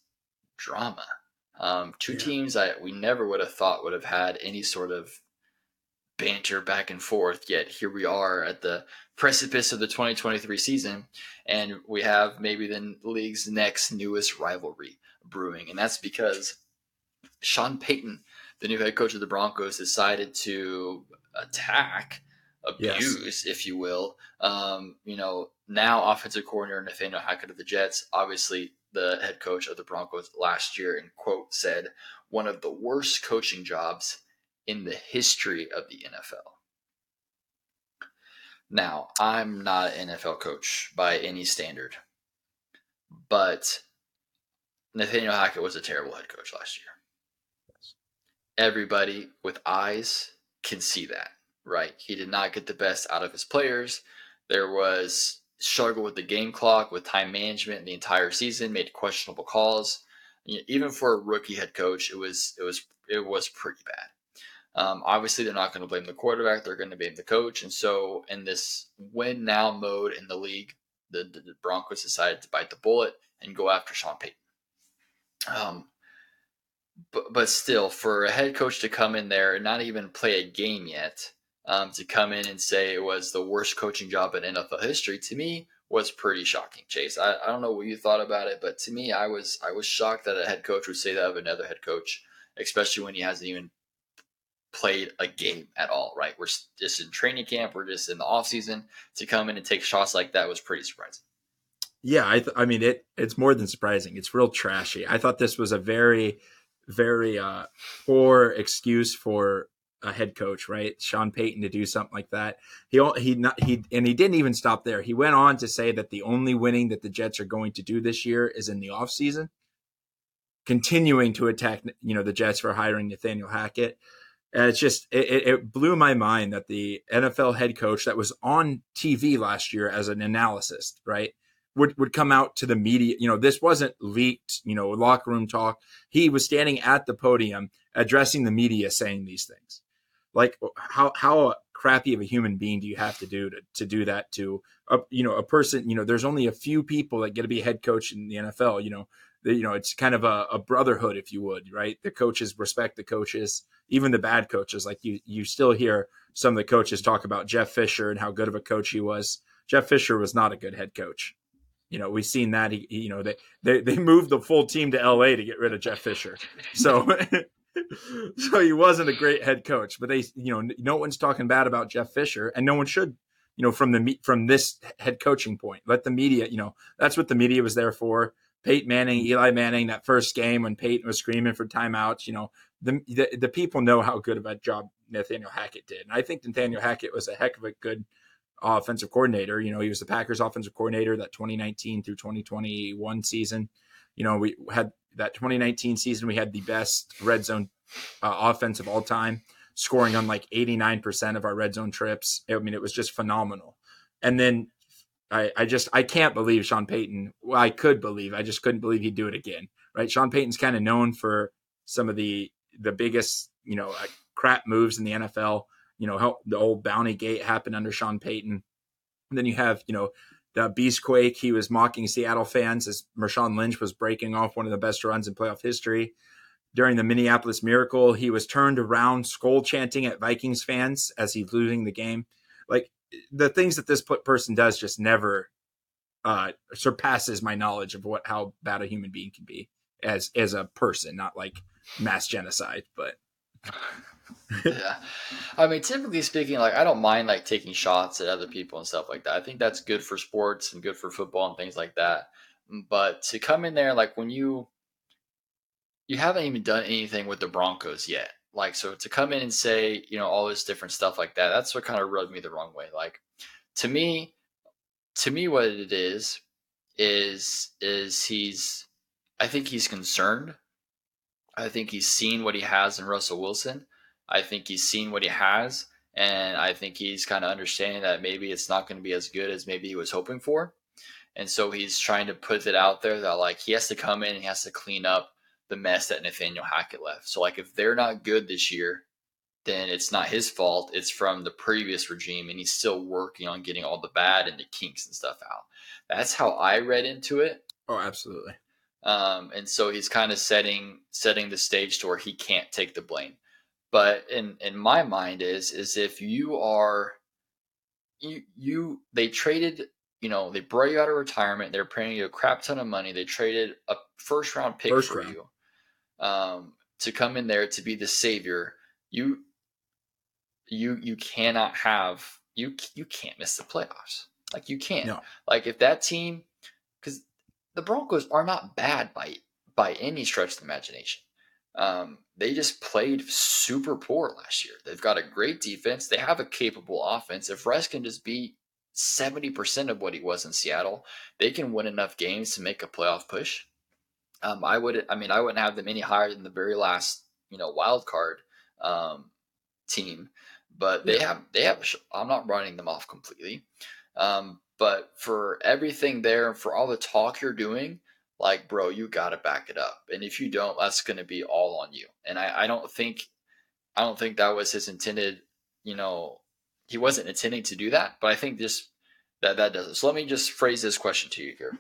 drama. Um, two yeah. teams that we never would have thought would have had any sort of banter back and forth. Yet here we are at the precipice of the 2023 season, and we have maybe the league's next newest rivalry brewing, and that's because Sean Payton, the new head coach of the Broncos, decided to attack, abuse, yes. if you will. Um, you know, now offensive coordinator Nathaniel Hackett of the Jets, obviously the head coach of the Broncos last year, and quote said, one of the worst coaching jobs in the history of the NFL. Now, I'm not an NFL coach by any standard, but Nathaniel Hackett was a terrible head coach last year. Everybody with eyes can see that, right? He did not get the best out of his players. There was struggle with the game clock, with time management the entire season, made questionable calls. Even for a rookie head coach, it was it was it was pretty bad. Um, obviously, they're not going to blame the quarterback; they're going to blame the coach. And so, in this win now mode in the league, the, the, the Broncos decided to bite the bullet and go after Sean Payton. Um, but, but still, for a head coach to come in there and not even play a game yet, um, to come in and say it was the worst coaching job in NFL history, to me was pretty shocking. Chase, I, I don't know what you thought about it, but to me, I was I was shocked that a head coach would say that of another head coach, especially when he hasn't even played a game at all. Right? We're just in training camp. We're just in the off season. To come in and take shots like that was pretty surprising. Yeah, I, th- I mean it. It's more than surprising. It's real trashy. I thought this was a very, very uh, poor excuse for a head coach, right? Sean Payton to do something like that. He he not he and he didn't even stop there. He went on to say that the only winning that the Jets are going to do this year is in the offseason. Continuing to attack, you know, the Jets for hiring Nathaniel Hackett. And it's just it, it blew my mind that the NFL head coach that was on TV last year as an analyst, right? would, would come out to the media. You know, this wasn't leaked, you know, locker room talk. He was standing at the podium addressing the media saying these things. Like how how crappy of a human being do you have to do to, to do that to a you know a person, you know, there's only a few people that get to be head coach in the NFL, you know. You know, it's kind of a, a brotherhood, if you would, right? The coaches respect the coaches, even the bad coaches. Like you, you still hear some of the coaches talk about Jeff Fisher and how good of a coach he was. Jeff Fisher was not a good head coach you know, we've seen that. He, you know, they, they they moved the full team to L.A. to get rid of Jeff Fisher, so so he wasn't a great head coach. But they, you know, no one's talking bad about Jeff Fisher, and no one should. You know, from the from this head coaching point, let the media. You know, that's what the media was there for. Peyton Manning, Eli Manning, that first game when Peyton was screaming for timeouts. You know, the, the the people know how good of a job Nathaniel Hackett did, and I think Nathaniel Hackett was a heck of a good offensive coordinator. You know, he was the Packers offensive coordinator that 2019 through 2021 season. You know, we had that 2019 season, we had the best red zone uh, offense of all time, scoring on like 89% of our red zone trips. I mean, it was just phenomenal. And then I, I just, I can't believe Sean Payton. Well, I could believe, I just couldn't believe he'd do it again. Right. Sean Payton's kind of known for some of the, the biggest, you know, uh, crap moves in the NFL you know, the old bounty gate happened under Sean Payton. And then you have, you know, the Beastquake. He was mocking Seattle fans as Marshawn Lynch was breaking off one of the best runs in playoff history. During the Minneapolis Miracle, he was turned around, Skol chanting at Vikings fans as he's losing the game. Like the things that this person does just never uh, surpasses my knowledge of what how bad a human being can be as as a person, not like mass genocide, but yeah. I mean, typically speaking, like I don't mind like taking shots at other people and stuff like that. I think that's good for sports and good for football and things like that. But to come in there like when you you haven't even done anything with the Broncos yet. Like so to come in and say, you know, all this different stuff like that, that's what kind of rubbed me the wrong way. Like to me, to me what it is is is he's I think he's concerned. I think he's seen what he has in Russell Wilson. I think he's seen what he has, and I think he's kind of understanding that maybe it's not going to be as good as maybe he was hoping for. And so he's trying to put it out there that like he has to come in and he has to clean up the mess that Nathaniel Hackett left. So like if they're not good this year, then it's not his fault. It's from the previous regime, and he's still working on getting all the bad and the kinks and stuff out. That's how I read into it. Oh, absolutely. Um, and so he's kind of setting setting the stage to where he can't take the blame. But in in my mind is is if you are you you they traded you know they brought you out of retirement they're paying you a crap ton of money they traded a first round pick first for round. you um, to come in there to be the savior you you you cannot have you you can't miss the playoffs like you can't no. like if that team because the Broncos are not bad by by any stretch of the imagination. Um, they just played super poor last year. They've got a great defense. They have a capable offense. If Russ can just be 70% of what he was in Seattle, they can win enough games to make a playoff push. Um, I would, I mean, I wouldn't have them any higher than the very last, you know, wild card um, team, but they have, they have, I'm not running them off completely. Um, but for everything there, for all the talk you're doing, like, bro, you got to back it up. And if you don't, that's going to be all on you. And I, I don't think, I don't think that was his intended, you know, he wasn't intending to do that, but I think this, that, that does it. So let me just phrase this question to you here.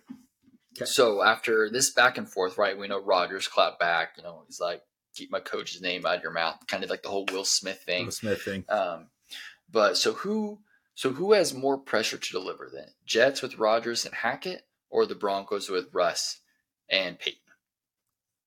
Okay. So after this back and forth, right, we know Rodgers clapped back, you know, he's like, keep my coach's name out of your mouth, kind of like the whole Will Smith thing. Will Smith thing. Um, but so who, so who has more pressure to deliver then? Jets with Rodgers and Hackett or the Broncos with Russ and Payton?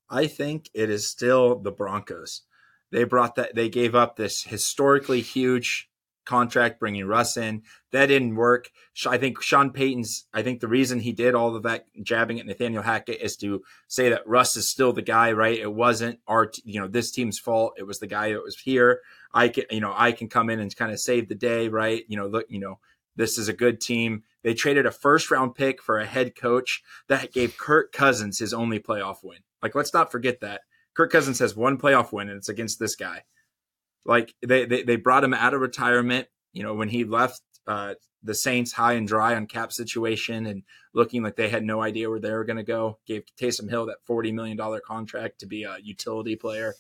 I think it is still the Broncos. They brought that they gave up this historically huge contract bringing Russ in. That didn't work. I think Sean Payton's, I think the reason he did all of that jabbing at Nathaniel Hackett is to say that Russ is still the guy, right? It wasn't our, you know, this team's fault. It was the guy that was here. I can, you know, I can come in and kind of save the day, right? You know, look, you know, this is a good team. They traded a first round pick for a head coach that gave Kirk Cousins his only playoff win. Like, let's not forget that. Kirk Cousins has one playoff win and it's against this guy. Like they, they, they brought him out of retirement. You know, when he left uh, the Saints high and dry on cap situation and looking like they had no idea where they were going to go, gave Taysom Hill that $40 million contract to be a utility player,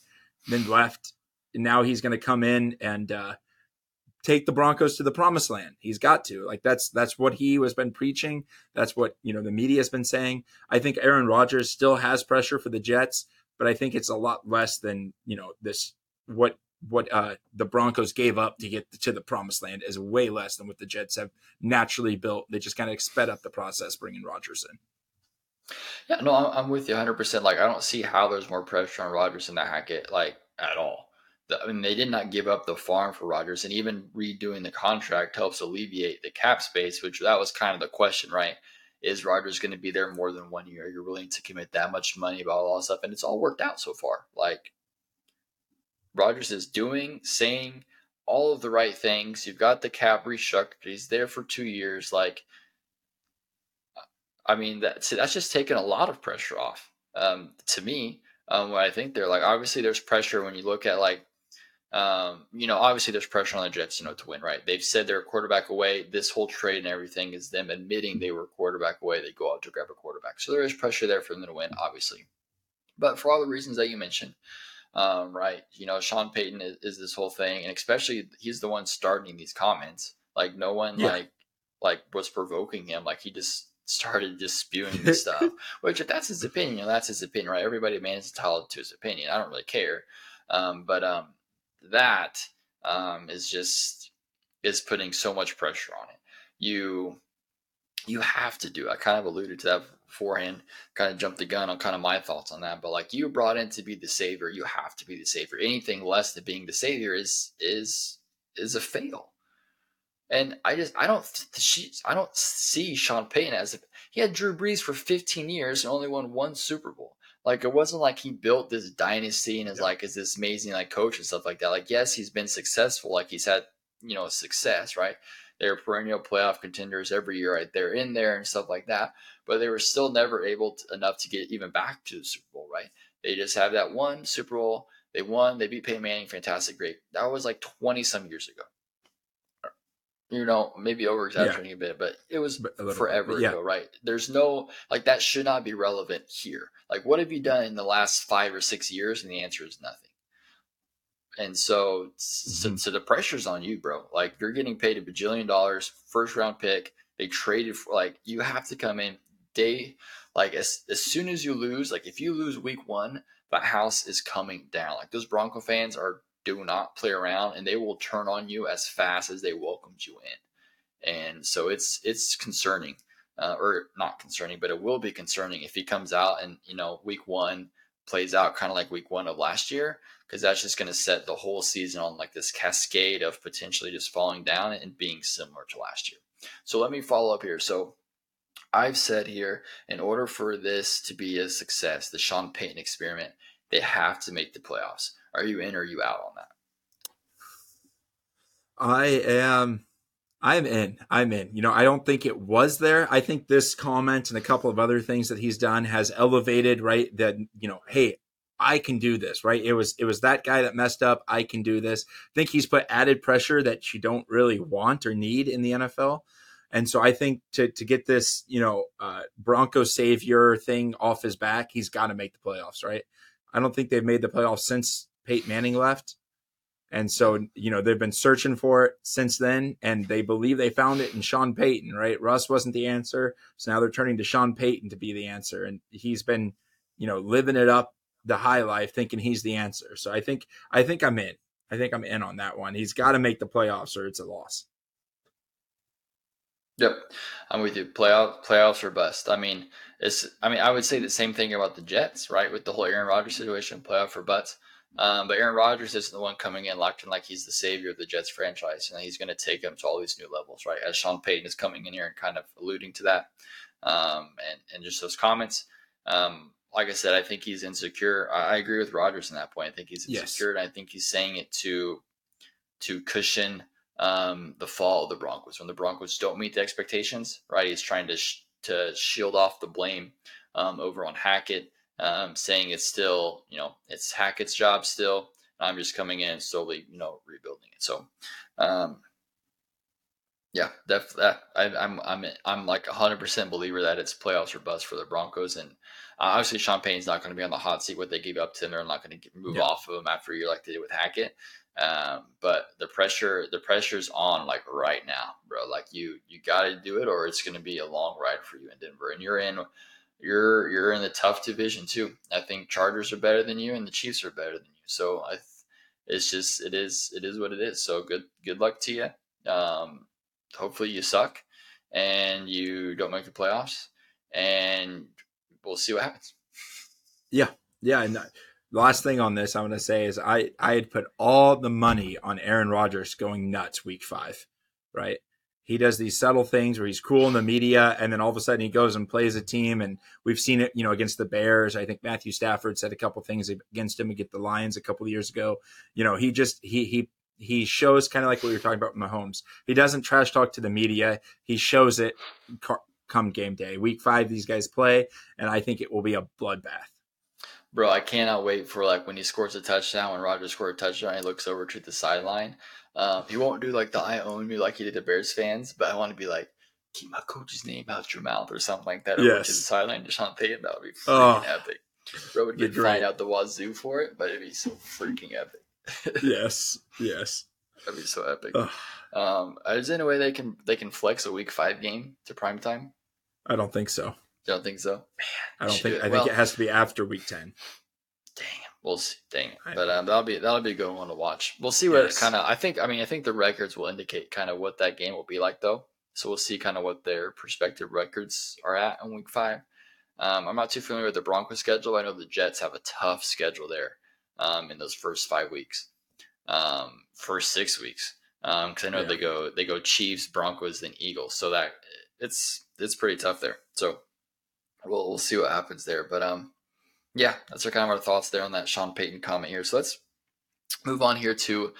then left. And now he's going to come in and uh, take the Broncos to the promised land. He's got to. Like that's that's what he has been preaching. That's what, you know, the media has been saying. I think Aaron Rodgers still has pressure for the Jets, but I think it's a lot less than, you know, this what what uh, the Broncos gave up to get to the promised land is way less than what the Jets have naturally built. They just kind of sped up the process bringing Rodgers in. Yeah, no, I'm, with you 100%. Like, I don't see how there's more pressure on Rodgers than that Hackett, like, at all. The, I mean, they did not give up the farm for Rodgers, and even redoing the contract helps alleviate the cap space, which that was kind of the question, right? Is Rodgers going to be there more than one year? You're willing to commit that much money about all that stuff, and it's all worked out so far. Like, Rodgers is doing, saying all of the right things. You've got the cap restructured. He's there for two years. Like, I mean, that's that's just taking a lot of pressure off. Um, to me, um, what I think they're like, obviously, there's pressure when you look at like, um, you know, obviously there's pressure on the Jets, you know, to win, right? They've said they're a quarterback away. This whole trade and everything is them admitting they were a quarterback away. They go out to grab a quarterback, so there is pressure there for them to win, obviously. But for all the reasons that you mentioned, um, right? You know, Sean Payton is, is, this whole thing, and especially he's the one starting these comments. Like no one yeah. like like was provoking him. Like he just started just spewing this stuff. Which if that's his opinion, you know, that's his opinion, right? Everybody man is entitled to his opinion. I don't really care. Um, but um, that um, is just is putting so much pressure on it. You you have to do. I kind of alluded to that beforehand, kind of jumped the gun on kind of my thoughts on that. But like you brought in to be the savior, you have to be the savior. Anything less than being the savior is is is a fail. And I just I don't she I don't see Sean Payton as if he had Drew Brees for 15 years and only won one Super Bowl. Like it wasn't like he built this dynasty and is yeah. like is this amazing like coach and stuff like that. Like yes, he's been successful. Like he's had you know success, right? They're perennial playoff contenders every year, right? They're in there and stuff like that. But they were still never able to, enough to get even back to the Super Bowl, right? They just have that one Super Bowl. They won. They beat Peyton Manning. Fantastic, great. That was like twenty some years ago. You know, maybe over exaggerating yeah. a bit, but it was forever yeah. ago, right? There's no like that should not be relevant here. Like, what have you done in the last five or six years? And the answer is nothing. And so, mm-hmm. so, so the pressure's on you, bro. Like you're getting paid a bajillion dollars, first round pick. They traded for like you have to come in day like as as soon as you lose, like if you lose week one, the house is coming down. Like those Bronco fans are do not play around and they will turn on you as fast as they welcomed you in. And so it's it's concerning. Uh, or not concerning, but it will be concerning if he comes out and you know week one plays out kind of like week one of last year because that's just going to set the whole season on like this cascade of potentially just falling down and being similar to last year. So let me follow up here. So I've said here, in order for this to be a success, the Sean Payton experiment, they have to make the playoffs. Are you in or are you out on that? I am. I'm in. I'm in. You know, I don't think it was there. I think this comment and a couple of other things that he's done has elevated, right? That, you know, hey, I can do this, right? It was it was that guy that messed up. I can do this. I think he's put added pressure that you don't really want or need in the NFL. And so I think to to get this, you know, uh, Bronco savior thing off his back, he's got to make the playoffs, right? I don't think they've made the playoffs since Peyton Manning left. And so, you know, they've been searching for it since then, and they believe they found it in Sean Payton, right? Russ wasn't the answer. So now they're turning to Sean Payton to be the answer. And he's been, you know, living it up the high life thinking he's the answer. So I think I think I'm in. I think I'm in on that one. He's got to make the playoffs or it's a loss. Yep, I'm with you. Playoff playoffs or bust. I mean, it's. I mean, I would say the same thing about the Jets, right? With the whole Aaron Rodgers situation, playoff or bust. Um, but Aaron Rodgers isn't the one coming in locked in like he's the savior of the Jets franchise, and he's going to take them to all these new levels, right? As Sean Payton is coming in here and kind of alluding to that, um, and and just those comments. Um, like I said, I think he's insecure. I, I agree with Rodgers in that point. I think he's insecure, yes. and I think he's saying it to to cushion um, the fall of the Broncos. When the Broncos don't meet the expectations, right? He's trying to sh- to shield off the blame um, over on Hackett, um, saying it's still, you know, it's Hackett's job still. I'm just coming in and slowly, you know, rebuilding it. So, um, yeah, def, that I, I'm I'm I'm like 100 percent believer that it's playoffs or bust for the Broncos, and uh, obviously Sean Payton's not going to be on the hot seat. What they gave up to him, they're not going to move yeah. off of him after a year like they did with Hackett. Um, but the pressure, the pressure's on like right now, bro. Like you, you got to do it, or it's going to be a long ride for you in Denver. And you're in, you're you're in the tough division too. I think Chargers are better than you, and the Chiefs are better than you. So I, it's just it is it is what it is. So good good luck to you. Um, hopefully you suck, and you don't make the playoffs, and we'll see what happens. Yeah, yeah, and last thing on this I want to say is I I had put all the money on Aaron Rodgers going nuts week five, right? He does these subtle things where he's cool in the media, and then all of a sudden he goes and plays a team, and we've seen it, you know, against the Bears. I think Matthew Stafford said a couple things against him against the Lions a couple years ago. You know, he just he he he shows kind of like what we were talking about with Mahomes. He doesn't trash talk to the media. He shows it come game day. Week five, these guys play, and I think it will be a bloodbath. Bro, I cannot wait for like when he scores a touchdown. When Rodgers scores a touchdown, he looks over to the sideline. Um, he won't do like the "I own you like he did to Bears fans, but I want to be like, keep my coach's name out your mouth or something like that. Yes. to the sideline, Deshaun Payton. That would be freaking oh, epic. Bro would get fined out the wazoo for it, but it'd be so freaking epic. yes, yes, that'd be so epic. Um, is there any way they can they can flex a Week Five game to prime time? I don't think so. You don't think so? Man, I don't think. I well, think it has to be after week ten. Dang, we'll see. Dang, but um, that'll be that'll be a good one to watch. We'll see what yes. kind of. I think. I mean, I think the records will indicate kind of what that game will be like, though. So we'll see kind of what their prospective records are at in week five. Um, I'm not too familiar with the Broncos schedule. I know the Jets have a tough schedule there um, in those first five weeks, um, first six weeks, because um, I know yeah. they go they go Chiefs, Broncos, then Eagles. So that it's it's pretty tough there. So we'll we'll see what happens there. But um, yeah, that's our kind of our thoughts there on that Sean Payton comment here. So let's move on here to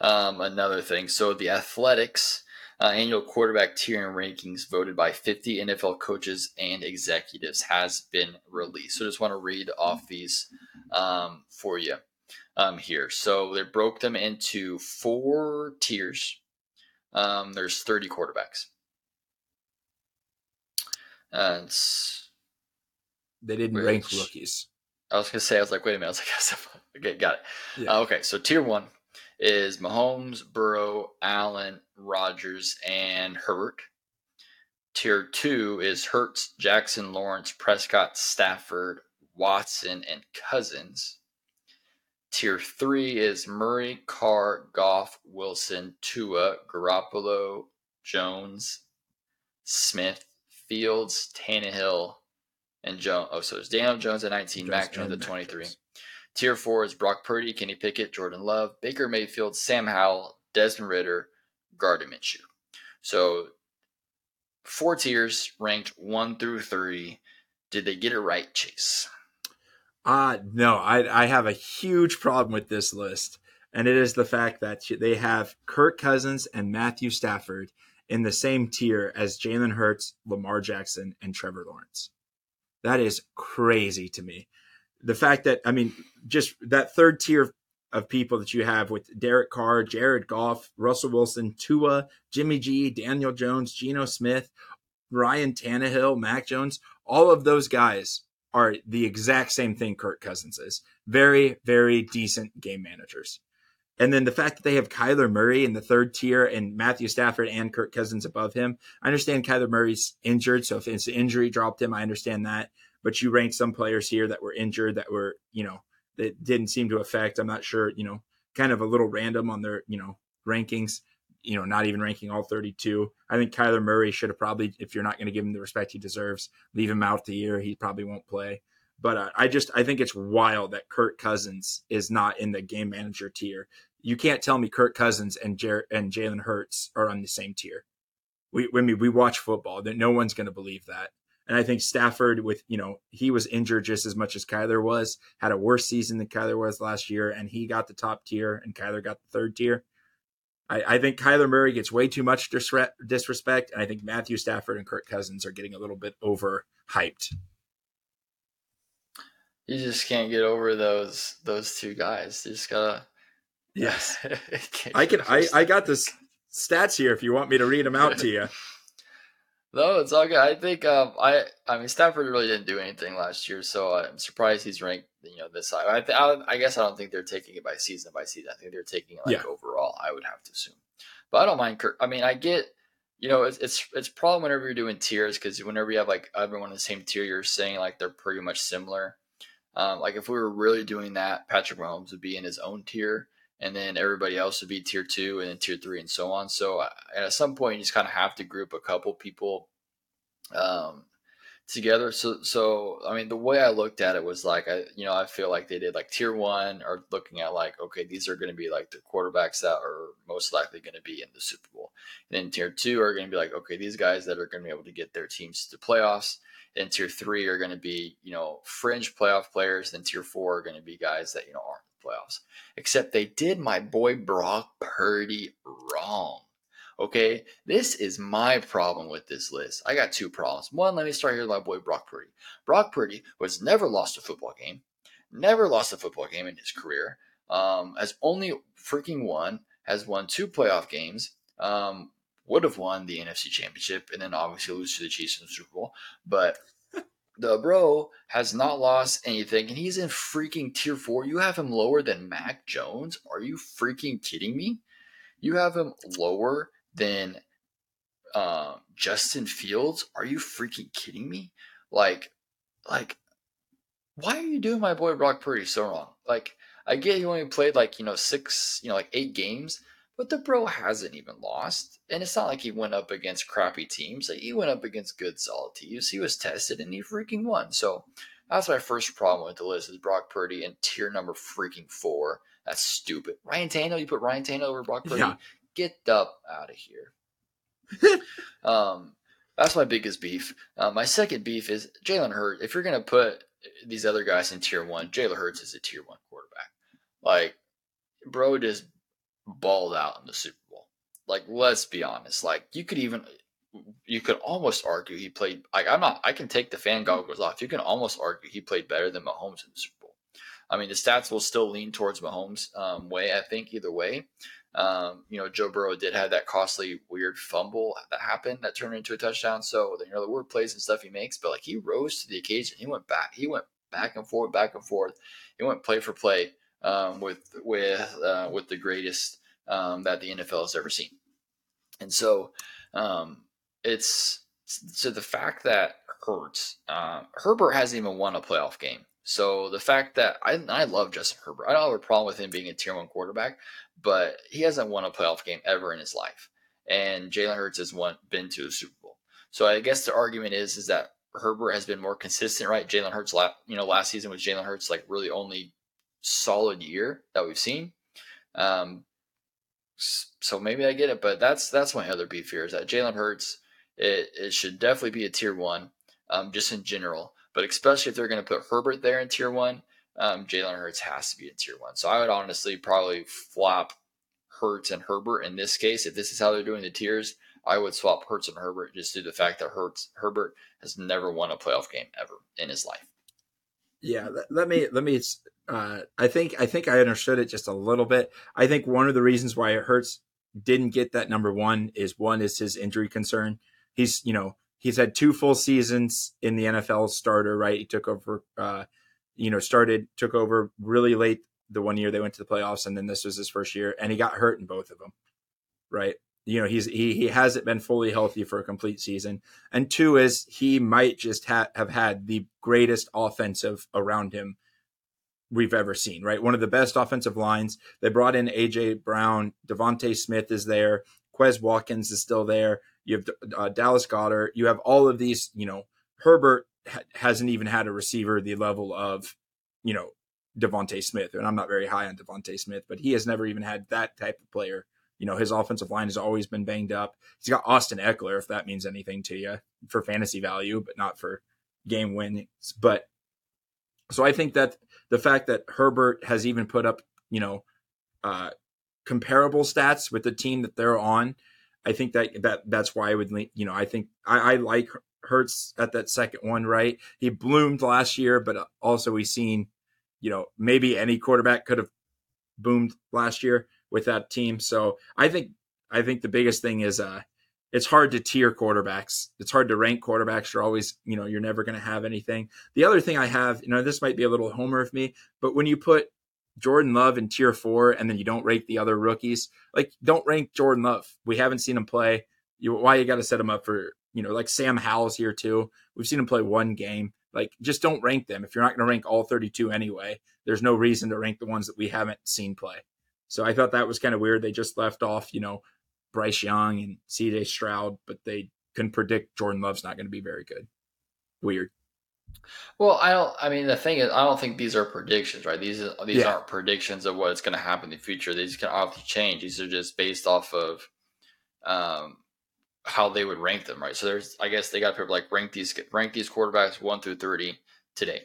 um, another thing. So the Athletics uh, annual quarterback tier and rankings voted by 50 NFL coaches and executives has been released. So, just want to read off these um, for you um, here. So, they broke them into four tiers. Um, there's 30 quarterbacks. And they didn't which, rank rookies. I was gonna say, I was like, wait a minute. I was like, okay, got it. Yeah. Uh, okay, so tier one is Mahomes, Burrow, Allen, Rodgers, and Herbert. Tier two is Hurts, Jackson, Lawrence, Prescott, Stafford, Watson, and Cousins. Tier three is Murray, Carr, Goff, Wilson, Tua, Garoppolo, Jones, Smith, Fields, Tannehill, and Jones. Oh, so it's Daniel Jones at 19, Jones Mac Jones at 23. Jones. Tier four is Brock Purdy, Kenny Pickett, Jordan Love, Baker Mayfield, Sam Howell, Desmond Ridder, Gardner Minshew. So four tiers ranked one through three. Did they get it right, Chase? Uh no, I I have a huge problem with this list. And it is the fact that they have Kirk Cousins and Matthew Stafford in the same tier as Jalen Hurts, Lamar Jackson, and Trevor Lawrence. That is crazy to me. The fact that, I mean, just that third tier of people that you have with Derek Carr, Jared Goff, Russell Wilson, Tua, Jimmy G, Daniel Jones, Geno Smith, Ryan Tannehill, Mac Jones, all of those guys are the exact same thing Kirk Cousins is. Very, very decent game managers. And then the fact that they have Kyler Murray in the third tier and Matthew Stafford and Kirk Cousins above him. I understand Kyler Murray's injured. So if it's an injury dropped him, I understand that. But you ranked some players here that were injured that were, you know, that didn't seem to affect. I'm not sure, you know, kind of a little random on their, you know, rankings, you know, not even ranking all 32. I think Kyler Murray should have probably, if you're not going to give him the respect he deserves, leave him out the year. He probably won't play. But uh, I just I think it's wild that Kirk Cousins is not in the game manager tier you can't tell me Kirk Cousins and Jer- and Jalen Hurts are on the same tier. We, I mean, we watch football. That no one's going to believe that. And I think Stafford, with you know, he was injured just as much as Kyler was, had a worse season than Kyler was last year, and he got the top tier, and Kyler got the third tier. I, I think Kyler Murray gets way too much disrespect, and I think Matthew Stafford and Kirk Cousins are getting a little bit overhyped. You just can't get over those those two guys. You just gotta Yes, I can. I I got this stats here. If you want me to read them out to you. no, it's all good. I think um, I I mean Stafford really didn't do anything last year, so I'm surprised he's ranked you know this high. I, th- I, I guess I don't think they're taking it by season by season. I think they're taking it like yeah. overall. I would have to assume, but I don't mind. Kirk. I mean, I get you know, it's it's it's problem whenever you're doing tiers because whenever you have like everyone in the same tier, you're saying like they're pretty much similar. Um, like if we were really doing that, Patrick Mahomes would be in his own tier, and then everybody else would be tier two and then tier three and so on. So uh, at some point, you just kind of have to group a couple people um, together. So, so I mean, the way I looked at it was like, I, you know, I feel like they did like tier one or looking at like, okay, these are going to be like the quarterbacks that are most likely going to be in the Super Bowl. And then tier two are going to be like, okay, these guys that are going to be able to get their teams to playoffs. And tier three are going to be, you know, fringe playoff players. Then tier four are going to be guys that, you know, aren't playoffs. Except they did my boy Brock Purdy wrong. Okay, this is my problem with this list. I got two problems. One, let me start here with my boy Brock Purdy. Brock Purdy was never lost a football game, never lost a football game in his career. Um, has only freaking won, has won two playoff games. Um, would have won the NFC Championship, and then obviously lose to the Chiefs in the Super Bowl. But the bro has not lost anything, and he's in freaking tier four. You have him lower than Mac Jones? Are you freaking kidding me? You have him lower than uh, Justin Fields? Are you freaking kidding me? Like, like, why are you doing my boy Brock Purdy so wrong? Like, I get he only played like you know six, you know, like eight games, but the bro hasn't even lost. And it's not like he went up against crappy teams. Like he went up against good solid teams. He was tested and he freaking won. So that's my first problem with the list is Brock Purdy in tier number freaking four. That's stupid. Ryan Tannehill, you put Ryan Tannehill over Brock Purdy? Yeah. Get up out of here. um, that's my biggest beef. Uh, my second beef is Jalen Hurts. If you're gonna put these other guys in tier one, Jalen Hurts is a tier one quarterback. Like, bro just balled out in the Super Bowl. like let's be honest. Like you could even you could almost argue he played like I'm not I can take the fan goggles off. You can almost argue he played better than Mahomes in the Super Bowl. I mean the stats will still lean towards Mahomes um, way, I think, either way. Um, you know, Joe Burrow did have that costly, weird fumble that happened that turned into a touchdown. So you know the word plays and stuff he makes, but like he rose to the occasion. He went back. He went back and forth, back and forth. He went play for play um, with with uh, with the greatest um, that the NFL has ever seen. And so um, it's so the fact that Hurts, uh, Herbert hasn't even won a playoff game. So the fact that I, I love Justin Herbert, I don't have a problem with him being a tier one quarterback, but he hasn't won a playoff game ever in his life. And Jalen Hurts has won, been to a Super Bowl. So I guess the argument is is that Herbert has been more consistent, right? Jalen Hurts, you know, last season was Jalen Hurts like really only solid year that we've seen. Um, so maybe I get it, but that's that's my other beef here is that Jalen Hurts it, it should definitely be a tier one, um, just in general. But especially if they're going to put Herbert there in tier one, um, Jalen Hurts has to be in tier one. So I would honestly probably flop Hurts and Herbert in this case. If this is how they're doing the tiers, I would swap Hurts and Herbert just due to the fact that Hurts Herbert has never won a playoff game ever in his life. Yeah, let me let me. Uh, I think I think I understood it just a little bit. I think one of the reasons why it Hurts didn't get that number one is one is his injury concern he's you know he's had two full seasons in the NFL starter. Right, he took over. Uh, you know, started took over really late the one year they went to the playoffs, and then this was his first year, and he got hurt in both of them. Right, you know he's he he hasn't been fully healthy for a complete season, and two is he might just ha- have had the greatest offensive around him we've ever seen. Right, one of the best offensive lines. They brought in AJ Brown, DeVonta Smith is there, Quez Watkins is still there. You have uh, Dallas Goedert. You have all of these. You know, Herbert ha- hasn't even had a receiver the level of, you know, DeVonta Smith. And I'm not very high on DeVonta Smith, but he has never even had that type of player. You know, his offensive line has always been banged up. He's got Austin Ekeler, if that means anything to you, for fantasy value, but not for game wins. But so I think that the fact that Herbert has even put up, you know, uh, comparable stats with the team that they're on I think that that that's why I would, you know, I think I, I like Hurts at that second one, right? He bloomed last year, but also we've seen, you know, maybe any quarterback could have boomed last year with that team. So I think I think the biggest thing is uh it's hard to tier quarterbacks. It's hard to rank quarterbacks. You're always, you know, you're never going to have anything. The other thing I have, you know, this might be a little homer of me, but when you put Jordan Love in tier four, and then you don't rank the other rookies. Like, don't rank Jordan Love. We haven't seen him play. You, why you got to set him up for, you know, like Sam Howell's here too. We've seen him play one game. Like, just don't rank them. If you're not going to rank all 32 anyway, there's no reason to rank the ones that we haven't seen play. So I thought that was kind of weird. They just left off, you know, Bryce Young and CJ Stroud, but they can predict Jordan Love's not going to be very good. Weird. Well, I don't. I mean, the thing is, I don't think these are predictions, right? These these yeah. aren't predictions of what's going to happen in the future. These can obviously change. These are just based off of um, how they would rank them, right? So there's, I guess, they got people like rank these rank these quarterbacks one through thirty today,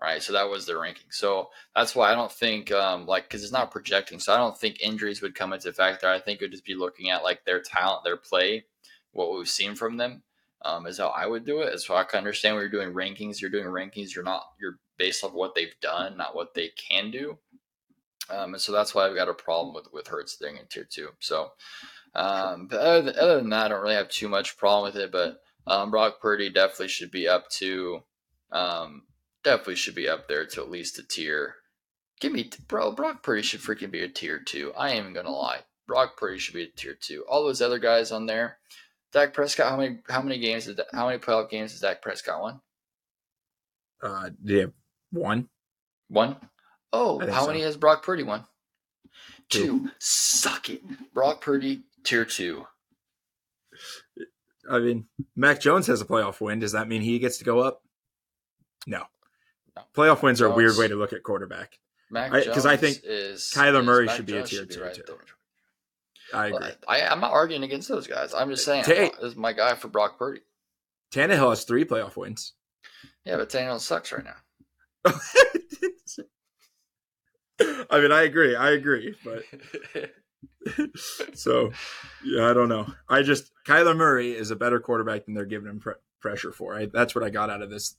right? So that was their ranking. So that's why I don't think um, like because it's not projecting. So I don't think injuries would come into factor. I think it would just be looking at like their talent, their play, what we've seen from them um, is how I would do it. As so I can understand when you're doing rankings, you're doing rankings. You're not you're based off what they've done, not what they can do. Um, and so that's why I've got a problem with with Hurts thing in tier two. So, um, but other than, other than, that, I don't really have too much problem with it. But um, Brock Purdy definitely should be up to, um, definitely should be up there to at least a tier. Give me, bro. Brock Purdy should freaking be a tier two. I ain't even gonna lie. Brock Purdy should be a tier two. All those other guys on there, Dak Prescott, how many how many games did how many playoff games has Dak Prescott won? Uh, yeah, one. One. Oh, how so. many has Brock Purdy won? Two. two. Suck it, Brock Purdy, tier two. I mean, Mac Jones has a playoff win. Does that mean he gets to go up? No. Playoff wins are a weird way to look at quarterback. Because I, I, think is, Kyler Murray should be a tier two. Right. I agree. I, am not arguing against those guys. I'm just saying Tay- this is my guy for Brock Purdy. Tannehill has three playoff wins. Yeah, but Tannehill sucks right now. I mean, I agree. I agree, but so, yeah, I don't know. I just Kyler Murray is a better quarterback than they're giving him pre- pressure for. I, that's what I got out of this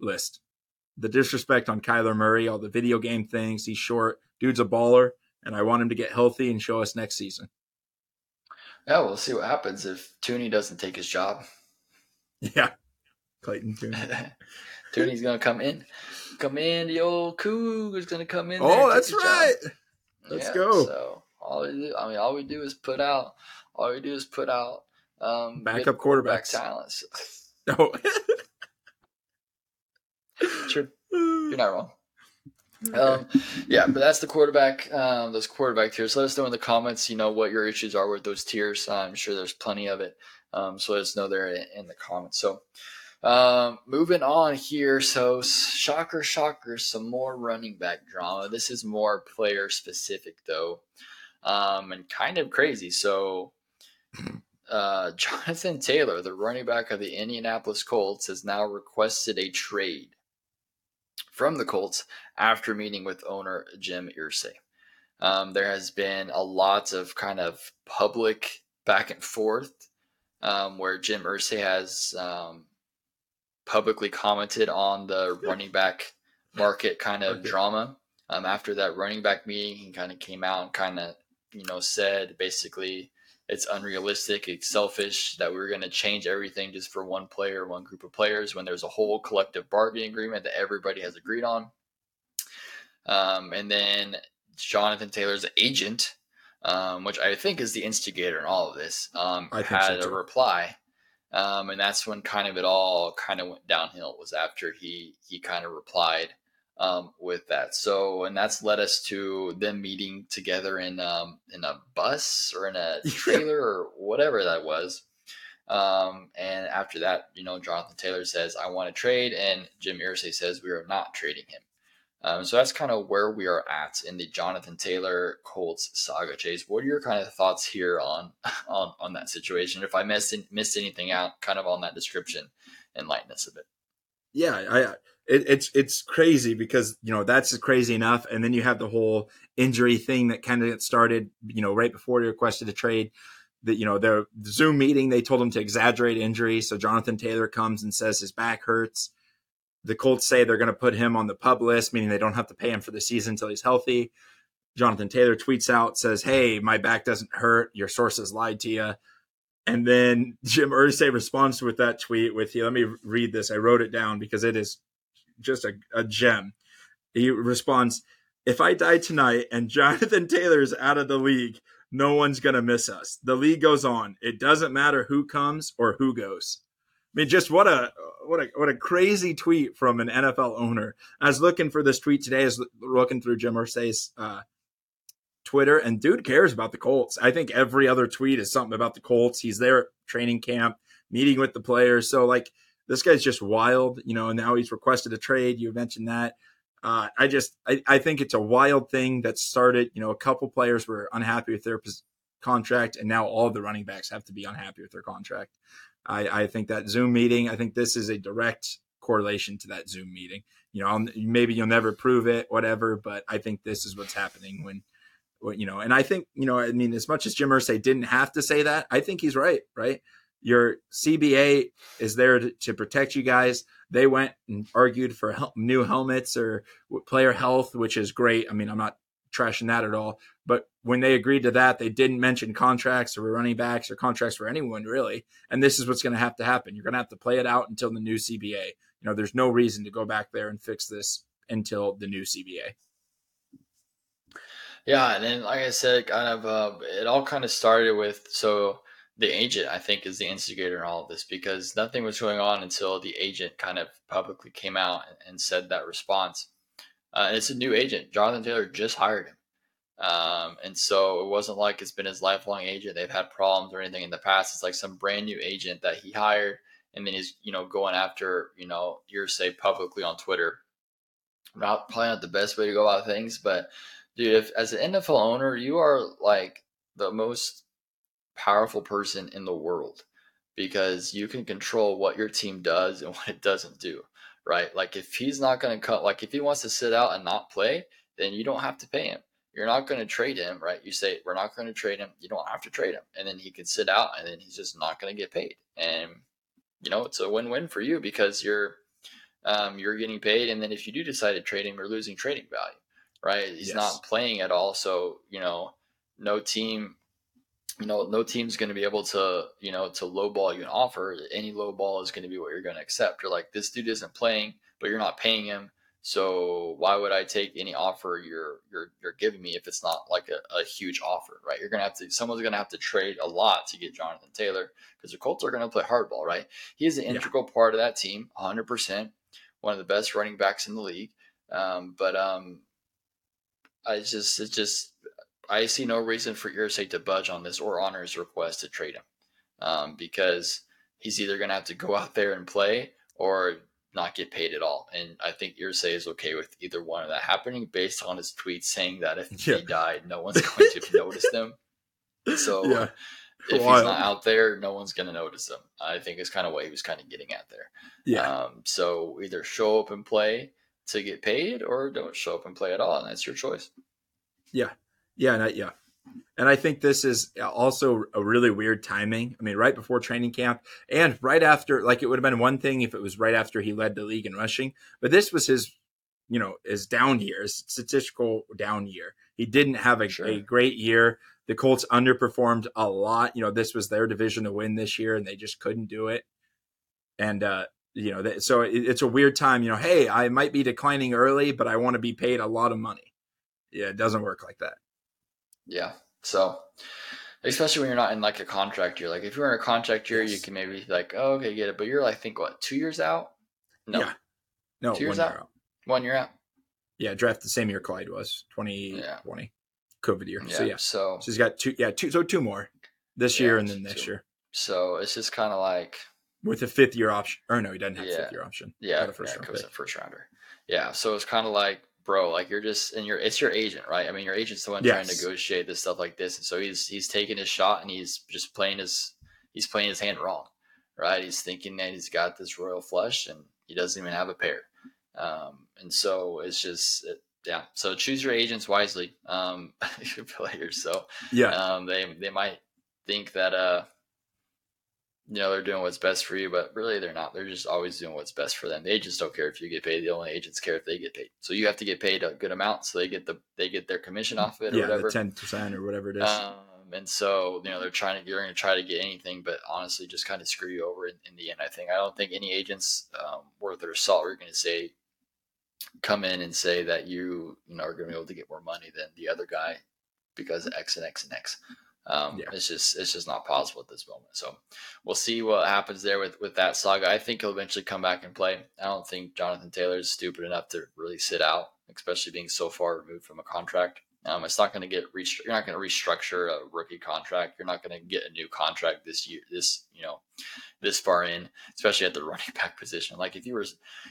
list. The disrespect on Kyler Murray, all the video game things. He's short. Dude's a baller, and I want him to get healthy and show us next season. Yeah, we'll see what happens if Tooney doesn't take his job. Yeah, Clayton Tooney. Tooney's gonna come in, come in. The old Cougar's gonna come in. Oh, that's right. Job. Let's yeah, go. So all we do, I mean, all we do is put out. All we do is put out um, backup quarterbacks talents. No, sure, you're not wrong. Um, yeah, but that's the quarterback. Um, those quarterback tiers. Let us know in the comments. You know what your issues are with those tiers. I'm sure there's plenty of it. Um, so let us know there in, in the comments. So um, moving on here. So shocker, shocker. Some more running back drama. This is more player specific though, um, and kind of crazy. So. Uh, Jonathan Taylor, the running back of the Indianapolis Colts, has now requested a trade from the Colts after meeting with owner Jim Irsay. Um, there has been a lot of kind of public back and forth um, where Jim Irsay has um, publicly commented on the running back market kind of okay. drama. Um, after that running back meeting, he kind of came out and kind of, you know, said basically it's unrealistic, it's selfish that we're going to change everything just for one player, one group of players when there's a whole collective bargaining agreement that everybody has agreed on. Um, and then Jonathan Taylor's agent, um, which I think is the instigator in all of this, um, had so a reply. Um, and that's when kind of it all kind of went downhill was after he he kind of replied um, with that. So, and that's led us to them meeting together in um, in a bus or in a trailer or whatever that was. Um, and after that, you know, Jonathan Taylor says, "I want to trade," and Jim Irsay says, "We are not trading him." Um, so that's kind of where we are at in the Jonathan Taylor Colts saga. Chase, what are your kind of thoughts here on on on that situation? If I missed missed anything out, kind of on that description, enlighten us a bit. Yeah, I it, it's it's crazy because you know that's crazy enough, and then you have the whole injury thing that kind of started, you know, right before he requested a trade. That you know their Zoom meeting, they told him to exaggerate injury, so Jonathan Taylor comes and says his back hurts. The Colts say they're going to put him on the PUP list, meaning they don't have to pay him for the season until he's healthy. Jonathan Taylor tweets out, says, "Hey, my back doesn't hurt. Your sources lied to you." And then Jim Irsay responds with that tweet with, you, "Let me read this. I wrote it down because it is just a, a gem. He responds, If I die tonight and Jonathan Taylor is out of the league, no one's going to miss us. The league goes on. It doesn't matter who comes or who goes. I mean, just what a what a what a crazy tweet from an NFL owner. I was looking for this tweet today. I was looking through Jim Irsay's uh, Twitter, and dude cares about the Colts. I think every other tweet is something about the Colts. He's there at training camp, meeting with the players. So like this guy's just wild, you know. And now he's requested a trade. You mentioned that. Uh, I just I, I think it's a wild thing that started. You know, a couple players were unhappy with their contract, and now all the running backs have to be unhappy with their contract. I, I think that Zoom meeting. I think this is a direct correlation to that Zoom meeting. You know, maybe you'll never prove it, whatever, but I think this is what's happening when you know, and I think, you know, I mean, as much as Jim Irsay didn't have to say that, I think he's right, right? Your CBA is there to, to protect you guys. They went and argued for hel- new helmets or player health, which is great. I mean, I'm not trashing that at all. But when they agreed to that, they didn't mention contracts or running backs or contracts for anyone really. And this is what's going to have to happen. You're going to have to play it out until the new CBA. You know, there's no reason to go back there and fix this until the new CBA. Yeah, and then like I said, kind of uh, it all kind of started with so the agent, I think, is the instigator in all of this because nothing was going on until the agent kind of publicly came out and said that response. Uh, it's a new agent. Jonathan Taylor just hired him. Um, and so it wasn't like it's been his lifelong agent. They've had problems or anything in the past. It's like some brand new agent that he hired and then he's, you know, going after, you know, Irsay publicly on Twitter. Not probably not the best way to go about things, but dude, if as an NFL owner, you are like the most powerful person in the world because you can control what your team does and what it doesn't do, right? Like if he's not going to cut, like if he wants to sit out and not play, then you don't have to pay him. you're not going to trade him, right? You say we're not going to trade him. You don't have to trade him, and then he can sit out, and then he's just not going to get paid. And you know, it's a win-win for you because you're um, you're getting paid, and then if you do decide to trade him, you're losing trading value, right? He's yes. not playing at all, so you know, no team, you know, no team's going to be able to, you know, to lowball you an offer. Any low ball is going to be what you're going to accept. You're like, this dude isn't playing, but you're not paying him. So why would I take any offer you're you're you're giving me if it's not like a, a huge offer, right? You're gonna have to someone's gonna have to trade a lot to get Jonathan Taylor because the Colts are gonna play hardball, right? He is an integral part of that team, 100 percent one of the best running backs in the league. Um, but um, I just it just I see no reason for Irsay to budge on this or honor his request to trade him um, because he's either going to have to go out there and play or not get paid at all. And I think Irsay is okay with either one of that happening based on his tweet saying that if yeah. he died, no one's going to notice them. So yeah if Wild. he's not out there, no one's going to notice him. I think is kind of what he was kind of getting at there. Yeah. Um, so either show up and play to get paid, or don't show up and play at all, and that's your choice. Yeah, yeah, and I, yeah, and I think this is also a really weird timing. I mean, right before training camp, and right after. Like, it would have been one thing if it was right after he led the league in rushing, but this was his, you know, his down year, his statistical down year. He didn't have a, sure. a great year. The Colts underperformed a lot. You know, this was their division to win this year, and they just couldn't do it. And uh, you know, so it's a weird time. You know, hey, I might be declining early, but I want to be paid a lot of money. Yeah, it doesn't work like that. Yeah. So, especially when you're not in like a contract year. Like if you're in a contract year, yes. you can maybe like, oh, okay, get it. But you're like, think what, two years out? No, yeah. no, two years out? out? One year out. Yeah, draft the same year Clyde was, 2020. Yeah. COVID year. Yeah, so yeah, so, so he's got two. Yeah, two. So two more this yeah, year and then next two. year. So it's just kind of like with a fifth year option. Or no, he doesn't have yeah, fifth year option. Yeah, the first yeah, round a first rounder. Yeah, so it's kind of like, bro, like you're just and you're it's your agent, right? I mean, your agent's the one yes. trying to negotiate this stuff like this, and so he's he's taking his shot and he's just playing his he's playing his hand wrong, right? He's thinking that he's got this royal flush and he doesn't even have a pair, um, and so it's just. It, yeah. So choose your agents wisely, um, your players. So yeah, um, they they might think that uh, you know, they're doing what's best for you, but really they're not. They're just always doing what's best for them. The agents don't care if you get paid. The only agents care if they get paid. So you have to get paid a good amount, so they get the they get their commission off of it. Or yeah, whatever. ten percent or whatever it is. Um, and so you know they're trying to you're going to try to get anything, but honestly, just kind of screw you over in, in the end. I think I don't think any agents um, worth their salt are going to say come in and say that you you know are going to be able to get more money than the other guy because X and X and X. Um, yeah. It's just it's just not possible at this moment. So we'll see what happens there with with that saga. I think he'll eventually come back and play. I don't think Jonathan Taylor is stupid enough to really sit out, especially being so far removed from a contract. Um, it's not going to get restru- you're not going to restructure a rookie contract. You're not going to get a new contract this year. This you know, this far in, especially at the running back position. Like if you were,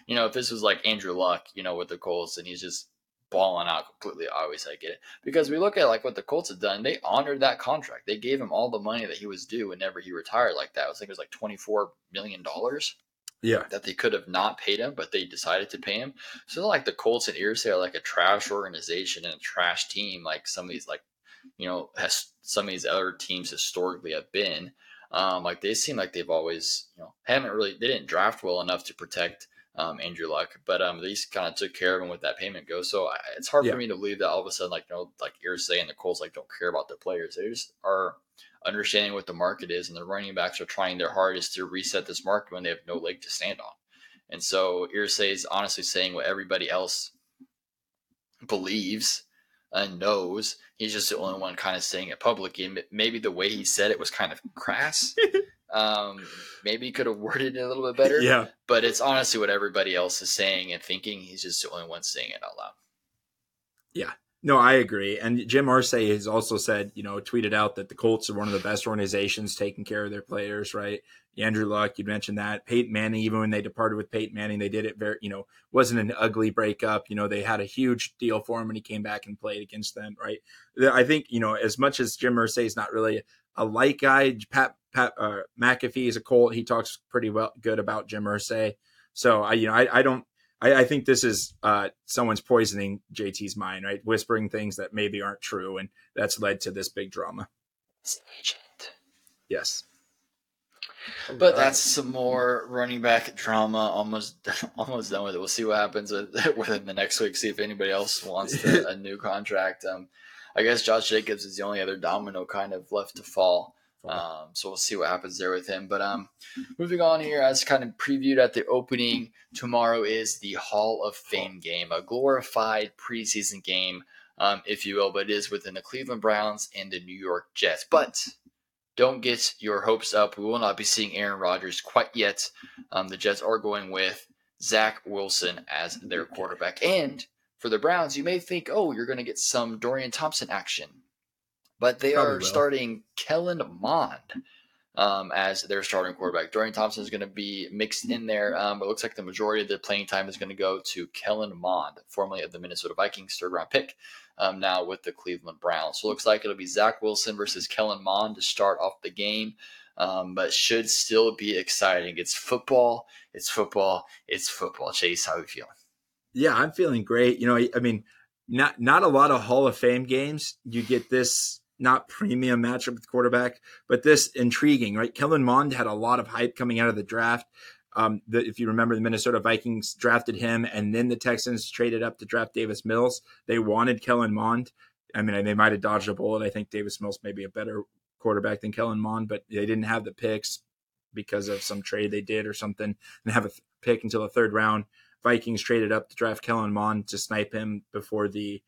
you know, if this was like Andrew Luck, you know, with the Colts, and he's just balling out completely. I always I get it because we look at like what the Colts have done. They honored that contract. They gave him all the money that he was due whenever he retired. Like that, I think it was like twenty four million dollars yeah. That they could have not paid him, but they decided to pay him. So like the Colts and Irsay are like a trash organization and a trash team, like some of these like you know, has some of these other teams historically have been. Um, like they seem like they've always, you know, haven't really they didn't draft well enough to protect um, Andrew Luck, but um, they kind of took care of him with that payment go. So I, it's hard yeah. for me to believe that all of a sudden, like you know, like Irsay and the Colts like don't care about their players. They just are understanding what the market is, and the running backs are trying their hardest to reset this market when they have no leg to stand on. And so Irsay is honestly saying what everybody else believes and knows. He's just the only one kind of saying it publicly. Maybe the way he said it was kind of crass. um, maybe he could have worded it a little bit better. Yeah. But it's honestly what everybody else is saying and thinking. He's just the only one saying it out loud. Yeah. No, I agree. And Jim Irsay has also said, you know, tweeted out that the Colts are one of the best organizations taking care of their players, right? Andrew Luck, you mentioned that. Peyton Manning, even when they departed with Peyton Manning, they did it very, you know, wasn't an ugly breakup. You know, they had a huge deal for him when he came back and played against them, right? I think, you know, as much as Jim Irsay is not really a light guy, Pat, Pat uh, McAfee is a Colt. He talks pretty well good about Jim Irsay. So I, you know, I, I don't, I, I think this is uh, someone's poisoning JT's mind, right? Whispering things that maybe aren't true, and that's led to this big drama. Yes. But that's some more running back drama. Almost, almost done with it. We'll see what happens with, within the next week. See if anybody else wants the, a new contract. Um, I guess Josh Jacobs is the only other domino kind of left to fall. Um, so we'll see what happens there with him. But um, moving on here, as kind of previewed at the opening, tomorrow is the Hall of Fame game, a glorified preseason game, um, if you will, but it is within the Cleveland Browns and the New York Jets. But don't get your hopes up. We will not be seeing Aaron Rodgers quite yet. Um, the Jets are going with Zach Wilson as their quarterback. And for the Browns, you may think, oh, you're going to get some Dorian Thompson action but they Probably are will. starting Kellen Mond um, as their starting quarterback. Dorian Thompson is going to be mixed in there, um, but it looks like the majority of the playing time is going to go to Kellen Mond, formerly of the Minnesota Vikings, third round pick, um, now with the Cleveland Browns. So it looks like it'll be Zach Wilson versus Kellen Mond to start off the game. Um, but should still be exciting. It's football. It's football. It's football. Chase, how are you feeling? Yeah, I'm feeling great. You know, I, I mean, not not a lot of Hall of Fame games. You get this not premium matchup with quarterback, but this intriguing, right? Kellen Mond had a lot of hype coming out of the draft. Um, the, if you remember, the Minnesota Vikings drafted him, and then the Texans traded up to draft Davis Mills. They wanted Kellen Mond. I mean, they might have dodged a bullet. I think Davis Mills may be a better quarterback than Kellen Mond, but they didn't have the picks because of some trade they did or something, and have a pick until the third round. Vikings traded up to draft Kellen Mond to snipe him before the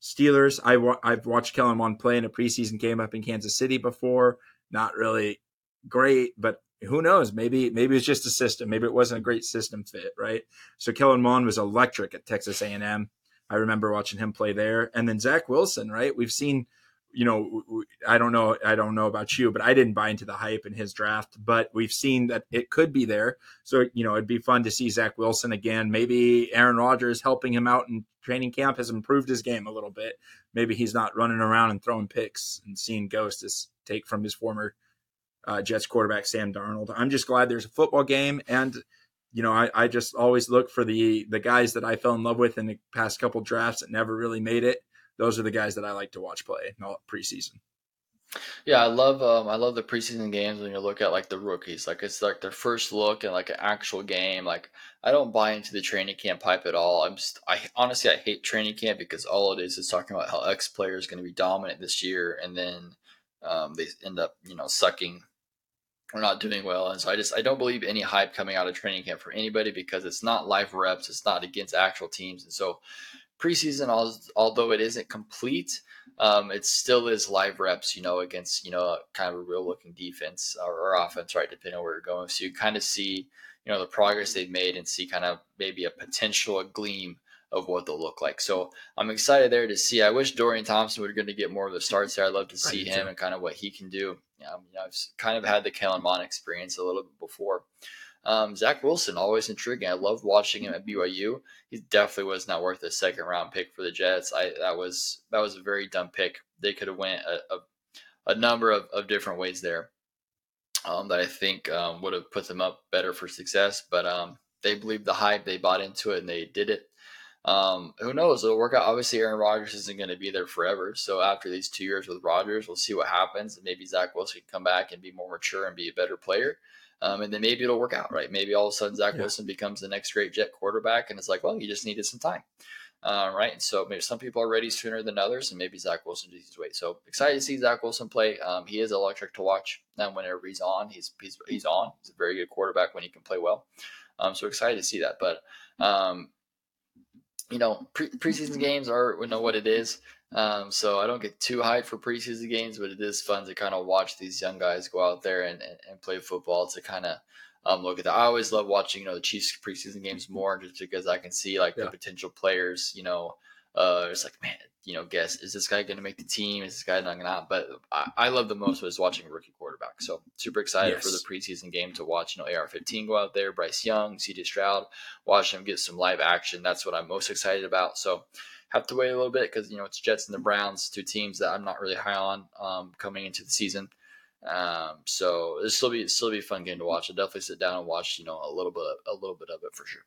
Steelers. I wa- I've watched Kellen Mond play in a preseason game up in Kansas City before. Not really great, but who knows? Maybe maybe it's just a system. Maybe it wasn't a great system fit, right? So Kellen Mond was electric at Texas A&M. I remember watching him play there, and then Zach Wilson, right? We've seen you know, I don't know, I don't know about you, but I didn't buy into the hype in his draft. But we've seen that it could be there, so you know, it'd be fun to see Zach Wilson again. Maybe Aaron Rodgers helping him out in training camp has improved his game a little bit. Maybe he's not running around and throwing picks and seeing ghosts as take from his former uh, Jets quarterback Sam Darnold. I'm just glad there's a football game and you know, I, I just always look for the the guys that I fell in love with in the past couple drafts that never really made it those are the guys that I like to watch play preseason. Yeah, I love um, I love the preseason games when you look at like the rookies, like it's like their first look and like an actual game. Like I don't buy into the training camp hype at all. I'm just I honestly I hate training camp because all it is is talking about how X player is going to be dominant this year, and then um, they end up you know sucking or not doing well. And so I just I don't believe any hype coming out of training camp for anybody because it's not live reps, it's not against actual teams, and so preseason, although it isn't complete, um, it still is live reps, you know, against, you know, kind of a real looking defense or, offense, right, depending on where you're going. So you kind of see, you know, the progress they've made and see kind of maybe a potential, a gleam of what they'll look like. So I'm excited there to see. I wish Dorian Thompson were going to get more of the starts there. I'd love to see him and kind of what he can do. Um, you know, I've kind of had the Kellen Mond experience a little bit before. Um, Zach Wilson, always intriguing. I loved watching him at BYU. He definitely was not worth a second round pick for the Jets. I that was that was a very dumb pick. They could have went a, a, a number of, of different ways there um, that I think um, would have put them up better for success. But um, they believed the hype, they bought into it, and they did it. Um, who knows? It'll work out. Obviously, Aaron Rodgers isn't going to be there forever. So after these two years with Rodgers, we'll see what happens. And maybe Zach Wilson can come back and be more mature and be a better player. Um, and then maybe it'll work out, right? Maybe all of a sudden Zach yeah. Wilson becomes the next great Jet quarterback, and it's like, well, you just needed some time, uh, right? And so maybe some people are ready sooner than others, and maybe Zach Wilson just needs to wait. So excited to see Zach Wilson play. Um, he is electric to watch. And whenever he's on, he's he's he's on. He's a very good quarterback when he can play well. Um, so excited to see that. But um, you know, pre- preseason games are we know what it is. Um, so I don't get too hyped for preseason games, but it is fun to kind of watch these young guys go out there and, and, and play football to kind of um, look at that. I always love watching, you know, the Chiefs preseason games more just because I can see like yeah. the potential players, you know, uh, it's like, man, you know, guess, is this guy going to make the team? Is this guy not going to? But I, I, love the most was watching rookie quarterback. So super excited yes. for the preseason game to watch, you know, AR-15 go out there, Bryce Young, CJ Stroud, watch them get some live action. That's what I'm most excited about. So have to wait a little bit because you know it's Jets and the Browns, two teams that I'm not really high on um, coming into the season. Um, so this will be still be a fun game to watch. I'll definitely sit down and watch you know a little bit a little bit of it for sure.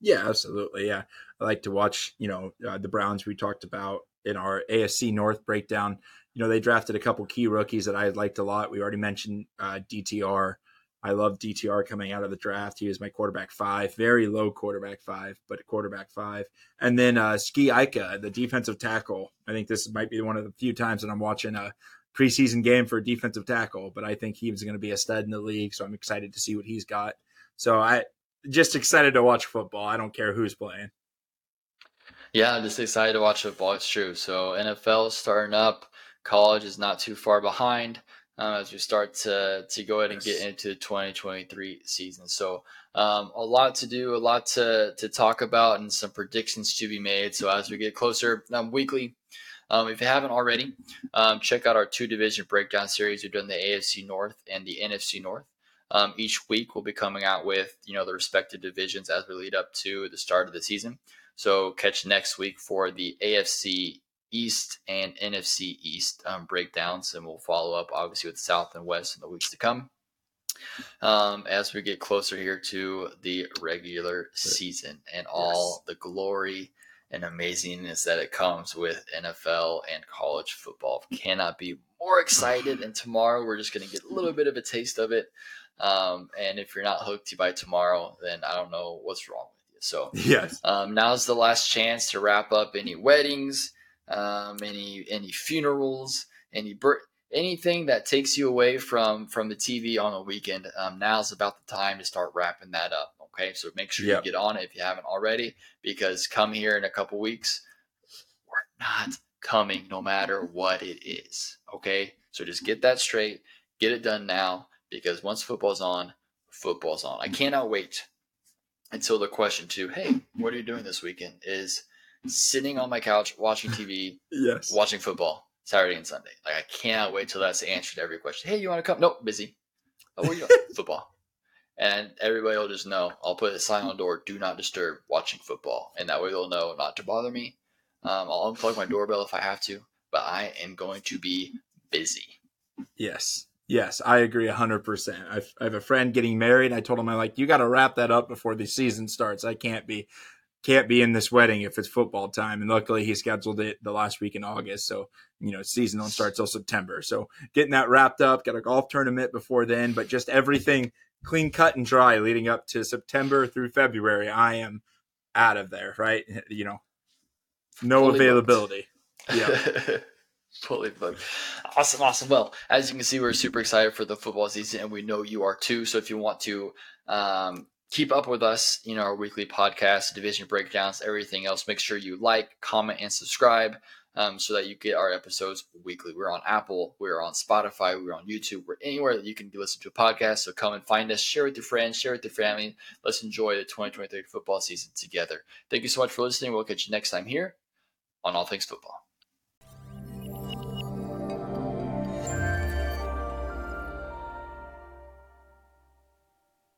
Yeah, absolutely. Yeah, I like to watch. You know, uh, the Browns we talked about in our AFC North breakdown. You know, they drafted a couple key rookies that I liked a lot. We already mentioned uh, DTR. I love DTR coming out of the draft. He was my quarterback five, very low quarterback five, but quarterback five. And then uh, Siaki Ika, the defensive tackle. I think this might be one of the few times that I'm watching a preseason game for a defensive tackle, but I think he was going to be a stud in the league. So I'm excited to see what he's got. So I just excited to watch football. I don't care who's playing. Yeah, I'm just excited to watch football. It's true. So NFL starting up. College is not too far behind um, as we start to to go ahead and get into the 2023 season. So um, a lot to do, a lot to to talk about, and some predictions to be made. So as we get closer um, weekly. Um, if you haven't already, um, check out our two division breakdown series. We've done the AFC North and the NFC North. Um, each week we'll be coming out with you know the respective divisions as we lead up to the start of the season. So catch next week for the AFC East and NFC East um, breakdowns, and we'll follow up obviously with South and West in the weeks to come. Um, as we get closer here to the regular season and all yes. the glory and amazingness that it comes with NFL and college football. Cannot be more excited. And tomorrow we're just going to get a little bit of a taste of it. Um, and if you're not hooked by tomorrow, then I don't know what's wrong with you. So yes, um, now's the last chance to wrap up any weddings, um, any any funerals, any birth, anything that takes you away from from the TV on a weekend. Um, now's about the time to start wrapping that up. Okay, so make sure yep. you get on it if you haven't already, because come here in a couple weeks, we're not coming no matter what it is. Okay, so just get that straight, get it done now, because once football's on, football's on. I cannot wait until the question to, hey, what are you doing this weekend? Is sitting on my couch watching TV, yes, watching football Saturday and Sunday. Like I cannot wait till that's answered every question. Hey, you want to come? Nope, busy. Oh, where you doing? football. And everybody will just know. I'll put a sign on the door: "Do not disturb." Watching football, and that way they'll know not to bother me. Um, I'll unplug my doorbell if I have to, but I am going to be busy. Yes. Yes, I agree 100%. I've, I have a friend getting married. I told him, I'm like, you got to wrap that up before the season starts. I can't be, can't be in this wedding if it's football time. And luckily he scheduled it the last week in August. So, you know, season don't start till September. So getting that wrapped up, got a golf tournament before then, but just everything clean cut and dry leading up to September through February. I am out of there, right? You know, no Fully availability. Booked. Yeah. Fully booked. Awesome, awesome. Well, as you can see, we're super excited for the football season, and we know you are too. So if you want to um, keep up with us, you know, our weekly podcast, division breakdowns, everything else, make sure you like, comment, and subscribe um, so that you get our episodes weekly. We're on Apple, we're on Spotify, we're on YouTube, we're anywhere that you can listen to a podcast. So come and find us, share with your friends, share with your family. Let's enjoy the 2023 football season together. Thank you so much for listening. We'll catch you next time here on All Things Football.